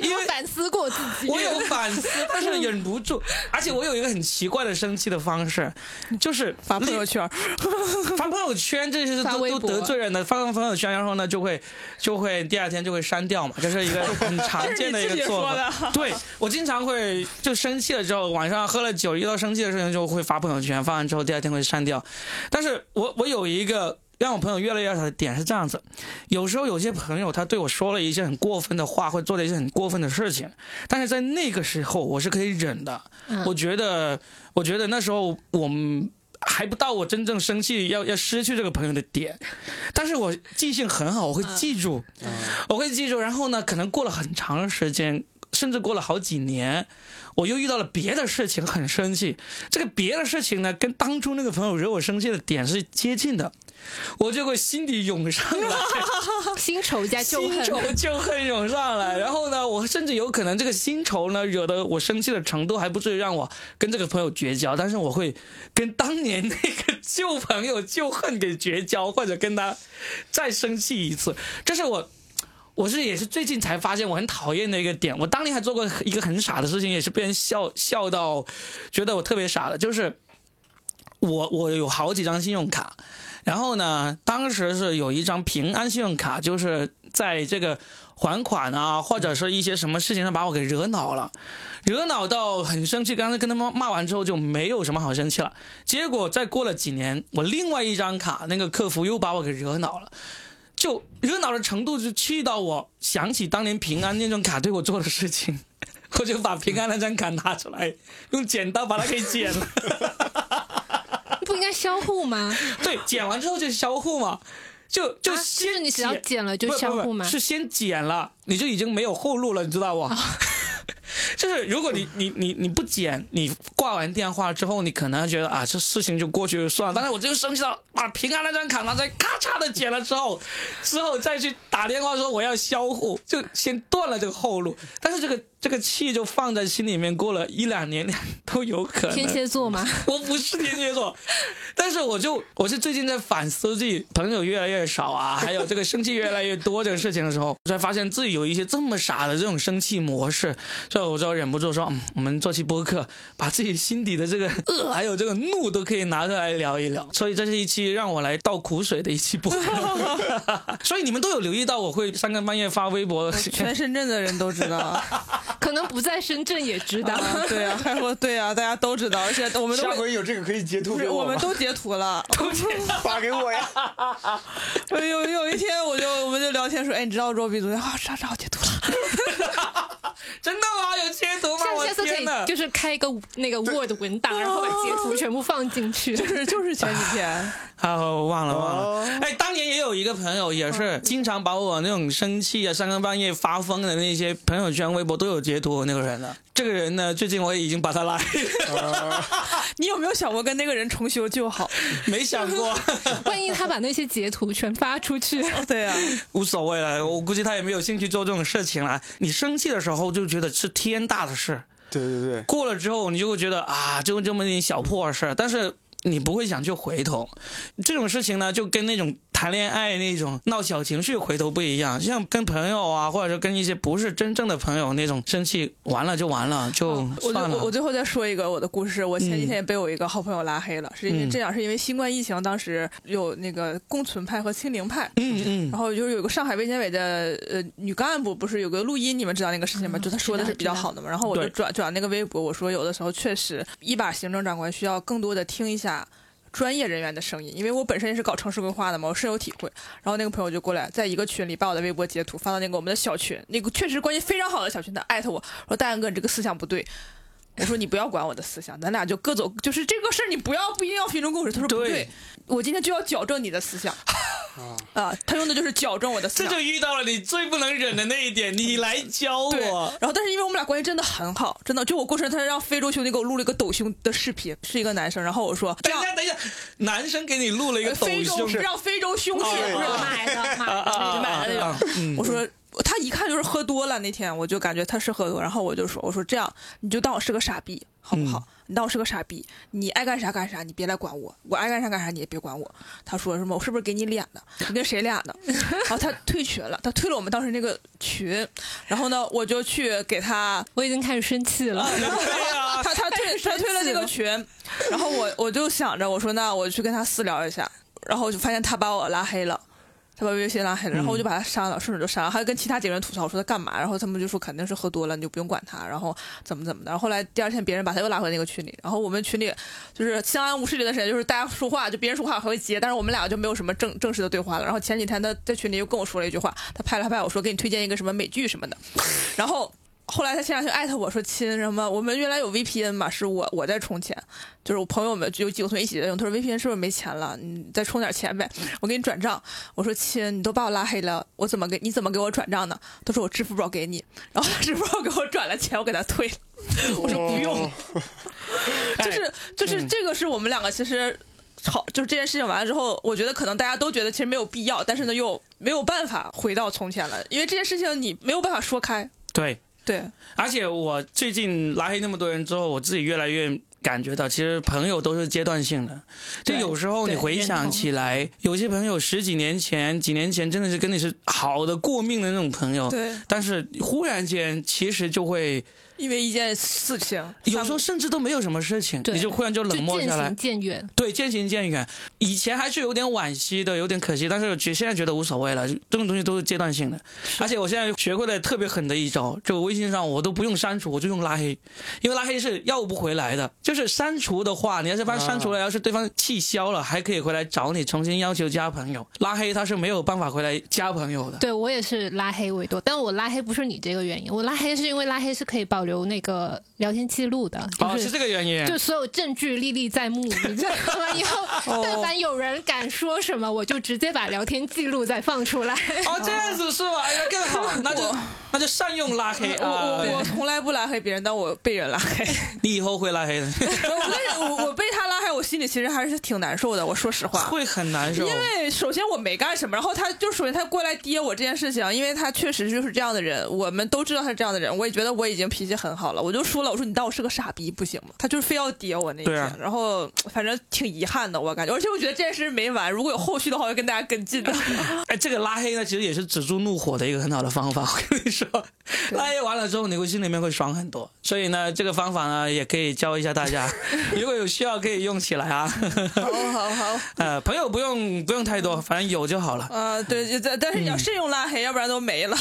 Speaker 2: 你有反思过自己？
Speaker 1: 我有反思，但是忍不住。而且我有一个很奇怪的生气的方式，就是
Speaker 4: 发朋友圈，
Speaker 1: 发朋友圈，这是都都得罪人的。发朋友圈，然后呢，就会就会第二天就会删掉嘛，这是一个很 常见的一个做法。对我经常会就生气了之后，晚上喝了酒，遇到生气的事情就会发朋友圈，发完之后第二天会删掉。但是我我有一个。让我朋友越来越少的点是这样子，有时候有些朋友他对我说了一些很过分的话，或者做了一些很过分的事情，但是在那个时候我是可以忍的。
Speaker 2: 嗯
Speaker 1: 我觉得，我觉得那时候我们还不到我真正生气要要失去这个朋友的点，但是我记性很好，我会记住，我会记住。然后呢，可能过了很长的时间，甚至过了好几年，我又遇到了别的事情，很生气。这个别的事情呢，跟当初那个朋友惹我生气的点是接近的，我就会心底涌上来。
Speaker 2: 新仇加旧
Speaker 1: 新仇
Speaker 2: 恨，
Speaker 1: 就恨涌上来，然后呢，我甚至有可能这个新仇呢，惹得我生气的程度还不至于让我跟这个朋友绝交，但是我会跟当年那个旧朋友旧恨给绝交，或者跟他再生气一次。这是我，我是也是最近才发现我很讨厌的一个点。我当年还做过一个很傻的事情，也是被人笑笑到觉得我特别傻的，就是我我有好几张信用卡。然后呢，当时是有一张平安信用卡，就是在这个还款啊，或者是一些什么事情上把我给惹恼了，惹恼到很生气。刚才跟他们骂完之后就没有什么好生气了。结果再过了几年，我另外一张卡那个客服又把我给惹恼了。就热闹的程度，就气到我想起当年平安那张卡对我做的事情，我就把平安那张卡拿出来，用剪刀把它给剪了。
Speaker 2: 不应该销户吗？
Speaker 1: 对，剪完之后就销户嘛，就就
Speaker 2: 啊就
Speaker 1: 先
Speaker 2: 是你只要
Speaker 1: 剪
Speaker 2: 剪了就销户吗？
Speaker 1: 是先剪了，你就已经没有后路了，你知道不？就是如果你你你你不剪，你挂完电话之后，你可能觉得啊，这事情就过去就算了。但是我就生气到把平安那张卡拿出来，咔嚓的剪了之后，之后再去打电话说我要销户，就先断了这个后路。但是这个这个气就放在心里面，过了一两年都有可能。
Speaker 2: 天蝎座吗？
Speaker 1: 我不是天蝎座，但是我就我是最近在反思自己朋友越来越少啊，还有这个生气越来越多这个事情的时候，才发现自己有一些这么傻的这种生气模式，所以我就忍不住说，嗯，我们做期播客，把自己心底的这个恶还有这个怒都可以拿出来聊一聊。所以这是一期让我来倒苦水的一期播客。所以你们都有留意到我会三更半夜发微博，
Speaker 4: 全深圳的人都知道。
Speaker 2: 可能不在深圳也知道。
Speaker 4: 啊，对啊，还说对啊，大家都知道，而且我们都
Speaker 3: 回有这个可以截图
Speaker 4: 不是，我们都截图了。
Speaker 3: 都截发给我呀。
Speaker 4: 有有一天，我就我们就聊天说，哎，你知道若比昨天啊，啥啥我截图了。
Speaker 1: 真的吗？有截图吗？我
Speaker 2: 下下次可
Speaker 1: 天哪
Speaker 2: 以！就是开一个那个 Word 文档，然后把截图全部放进去。
Speaker 4: 就是就是前几天，
Speaker 1: 啊，我忘了忘了
Speaker 3: 哦。
Speaker 1: 哎，当年也有一个朋友，也是经常把我那种生气啊、三更半夜发疯的那些朋友圈、微博都有截图那个人呢。这个人呢，最近我已经把他拉黑了，
Speaker 4: 你有没有想过跟那个人重修旧好？
Speaker 1: 没想过，
Speaker 2: 万一他把那些截图全发出去，
Speaker 4: 对啊，
Speaker 1: 无所谓了。我估计他也没有兴趣做这种事情了。你生气的时候就觉得是天大的事，
Speaker 3: 对对对，
Speaker 1: 过了之后你就会觉得啊，就这么点小破事，但是你不会想去回头。这种事情呢，就跟那种谈恋爱那种闹小情绪回头不一样，像跟朋友啊，或者是跟一些不是真正的朋友那种生气，完了就完了，就
Speaker 4: 我就
Speaker 1: 算了。
Speaker 4: 我我最后再说一个我的故事。我前几
Speaker 1: 嗯
Speaker 4: 天也被我一个好朋友拉黑了，是因为
Speaker 1: 嗯
Speaker 4: 这样，是因为新冠疫情当时有那个共存派和清零派。
Speaker 1: 嗯嗯
Speaker 4: 然后就是有个上海卫健委的呃女干部，不是有个录音，你们知道那个事情吗？就她说的是比较好的嘛。然后我就转转那个微博，我说有的时候确实一把行政长官需要更多的听一下。专业人员的声音，因为我本身也是搞城市规划的嘛，我深有体会。然后那个朋友就过来，在一个群里把我的微博截图发到那个我们的小群，那个确实关系非常好的小群，他艾特我说：“大杨哥，你这个思想不对。”我说：“你不要管我的思想，咱俩就各走，就是这个事儿你不要不一定要群众共识。”他说：“不
Speaker 1: 对
Speaker 4: 对，我今天就要矫正你的思想。”啊，他用的就是矫正我的思想
Speaker 1: 这就。遇到了你最不能忍的那一点，你来教，我。
Speaker 4: 然后但是因为我们俩关系真的很好，真的，就我过生日，他让非洲兄弟给我录了一个抖胸的视频，是一个男生，然后我说，
Speaker 1: 等一下，等一下，男生给你录了一个抖
Speaker 4: 非洲
Speaker 1: 胸，
Speaker 4: 让非洲兄弟，
Speaker 3: 对
Speaker 4: 不是
Speaker 2: 买的买的
Speaker 4: 买的我说他一看就是喝多了，那天我就感觉他是喝多，然后我就说我说这样你就当我是个傻逼好不好？
Speaker 1: 嗯
Speaker 4: 你当我是个傻逼，你爱干啥干啥，你别来管我，我爱干啥干啥你也别管我。他说什么我是不是给你脸了？你跟谁脸呢？然后他退群了，他退了我们当时那个群，然后呢我就去给他
Speaker 2: 我已经开始生气了。
Speaker 1: 对啊，
Speaker 4: 他他退他退了那个群，然后我我就想着我说那我去跟他私聊一下，然后就发现他把我拉黑了。他把微信拉黑了，然后我就把他删了，顺手就删了。还跟其他几个人吐槽说他干嘛，然后他们就说肯定是喝多了，你就不用管他，然后怎么怎么的。然后后来第二天别人把他又拉回那个群里，然后我们群里就是相安无事这段时间，就是大家说话就别人说话还会接，但是我们俩就没有什么正正式的对话了。然后前几天他在群里又跟我说了一句话，他拍了拍我说给你推荐一个什么美剧什么的，然后。后来他前两天艾特我说亲什么，我们原来有 VPN 嘛，是我我在充钱，就是我朋友们有几个同学一起在用，他说 VPN 是不是没钱了？你再充点钱呗，我给你转账。我说亲，你都把我拉黑了，我怎么给你怎么给我转账呢？他说我支付宝给你，然后他支付宝给我转了钱，我给他退了。我说不用，就是就是这个是我们两个其实。好，就是这件事情完了之后，我觉得可能大家都觉得其实没有必要，但是呢又没有办法回到从前了，因为这件事情你没有办法说开。
Speaker 1: 对。
Speaker 4: 对，
Speaker 1: 而且我最近拉黑那么多人之后，我自己越来越感觉到，其实朋友都是阶段性的。就有时候你回想起来，有些朋友十几年前、几年前真的是跟你是好的过命的那种朋友，
Speaker 4: 对，
Speaker 1: 但是忽然间其实就会
Speaker 4: 因为一件事情，
Speaker 1: 有时候甚至都没有什么事情，你就忽然就冷漠下来
Speaker 2: 渐行。渐远。
Speaker 1: 对，渐行渐远。以前还是有点惋惜的，有点可惜，但是觉现在觉得无所谓了，这种东西都是阶段性的。而且我现在学会了特别狠的一招，就微信上我都不用删除，我就用拉黑，因为拉黑是要不回来的。就是删除的话，你要是把它删除了，要是对方气消了，还可以回来找你重新要求加朋友。拉黑他是没有办法回来加朋友的。
Speaker 2: 对我也是拉黑为多，但我拉黑不是你这个原因，我拉黑是因为拉黑是可以保留那个聊天记录的，就
Speaker 1: 哦，
Speaker 2: 是
Speaker 1: 是这个原因。
Speaker 2: 就所有证据历历在目，你知道吗？以后但凡有人敢说什么，我就直接把聊天记录再放出来。
Speaker 1: 哦，这样子是吧？哎呀，更好，那就 那就善用拉黑
Speaker 4: 我
Speaker 1: 啊！
Speaker 4: 我我从来不拉黑别人，但我被人拉黑。
Speaker 1: 你以后会拉黑的，
Speaker 4: 我被我我被他拉黑，我心里其实还是挺难受的。我说实话，
Speaker 1: 会很难受。
Speaker 4: 因为首先我没干什么，然后他就首先他过来跌我这件事情，因为他确实就是这样的人，我们都知道他是这样的人，我也觉得我已经脾气很好了，我就说了，我说你当我是个傻逼不行吗？他就是非要跌我那一天，
Speaker 1: 啊
Speaker 4: 然后反正挺遗憾的，我感觉，而且我觉得这件事没完，如果有后续的话，我会跟大家跟进的。
Speaker 1: 哎，这个拉黑呢，其实也是止住怒火的一个很好的方法。我跟你说，拉黑完了之后，你会心里面会爽很多。所以呢，这个方法呢，也可以教一下大家，如果有需要可以用起来啊。
Speaker 4: 好好好，
Speaker 1: 呃，朋友不用不用太多，反正有就好了。
Speaker 4: 呃，对，就但但是你要慎用拉黑，要不然都没了。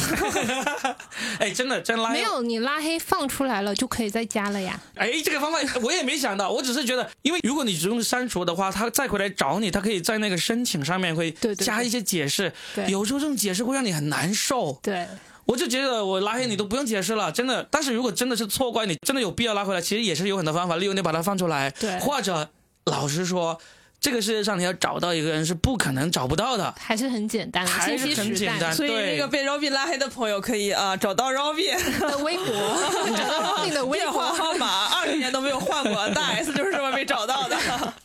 Speaker 1: 哎，真的真拉黑
Speaker 2: 没有你拉黑放出来了就可以再加了呀。
Speaker 1: 哎，这个方法我也没想到，我只是觉得，因为如果你只用删除的话，他再回来找你，他可以在那个申请上面会加一些解释，
Speaker 2: 对
Speaker 1: 有时候这种解释会让你很难受。
Speaker 2: 对，
Speaker 1: 我就觉得我拉黑你都不用解释了，真的。但是如果真的是错怪你，真的有必要拉回来，其实也是有很多方法，例如你把它放出来，
Speaker 2: 对
Speaker 1: 或者老实说，这个世界上你要找到一个人是不可能找不到的。
Speaker 2: 还是很简单的，
Speaker 1: 还是很简单
Speaker 4: 所以那个被 Robin 拉黑的朋友可以啊、找到 Robin。
Speaker 2: 的微博，找到 Robin 的微
Speaker 4: 电话
Speaker 2: 博。
Speaker 4: 号码二十年都没有换过，大 S 就是这么被找到的。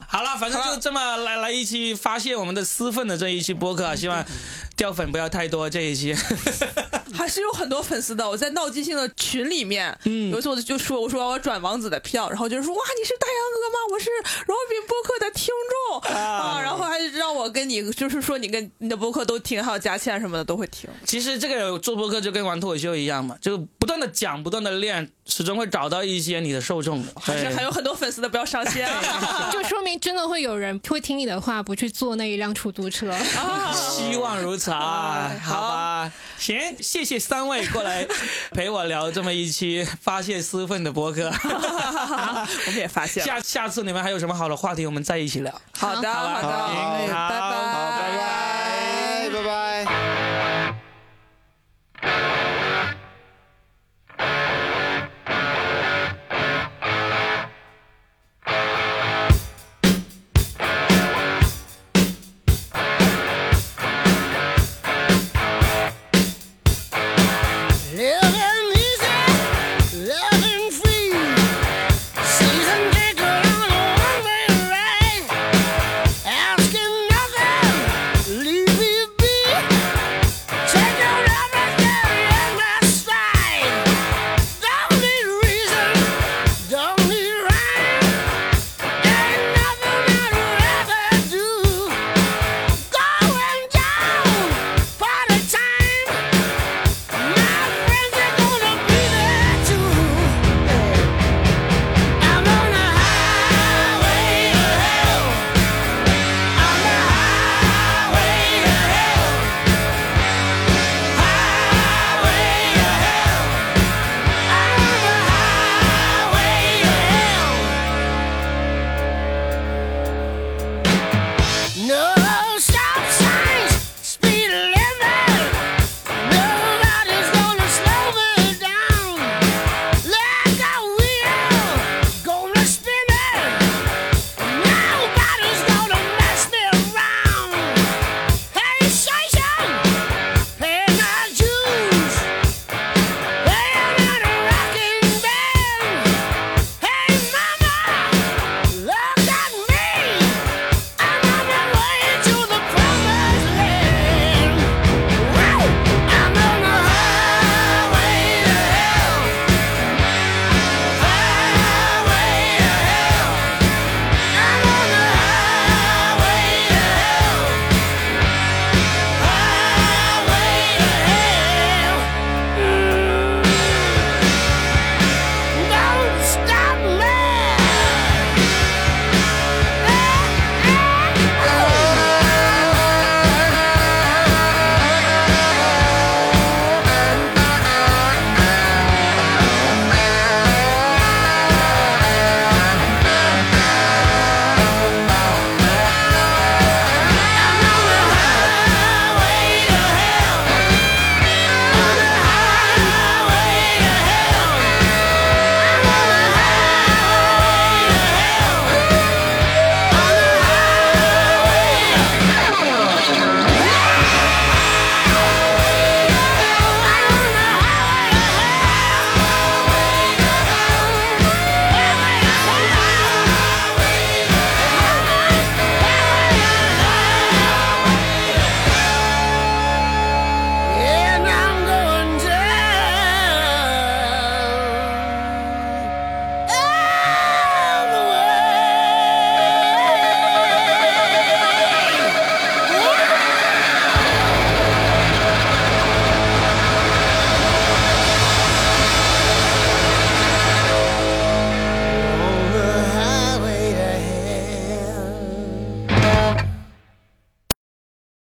Speaker 1: 好了，反正就这么来来一期发泄我们的私愤的这一期播客啊，希望掉粉不要太多这一期。
Speaker 4: 还是有很多粉丝的。我在闹即兴的群里面，
Speaker 1: 嗯
Speaker 4: 有一次我就说，我说我转王子的票，然后就是说哇，你是大杨哥吗？我是 Robin 播客的听众啊，然后还让我跟你就是说你跟你的播客都听，还有佳倩什么的都会听。
Speaker 1: 其实这个做播客就跟玩脱口秀一样嘛，就不断的讲，不断的练，始终会找到一些你的受众的。
Speaker 4: 还是还有很多粉丝的，不要伤心啊！
Speaker 2: 就说明真的会有人会听你的话，不去坐那一辆出租车。
Speaker 1: 希望如此啊，
Speaker 4: 哎
Speaker 1: 好吧，行，谢谢三位过来陪我聊这么一期发泄私愤的播客。
Speaker 4: 我们也发现了。
Speaker 1: 下下次你们还有什么好的话题，我们再一起聊。
Speaker 4: 好的，
Speaker 2: 好
Speaker 4: 好的，
Speaker 1: 好
Speaker 4: 哎
Speaker 1: 好
Speaker 4: 拜拜。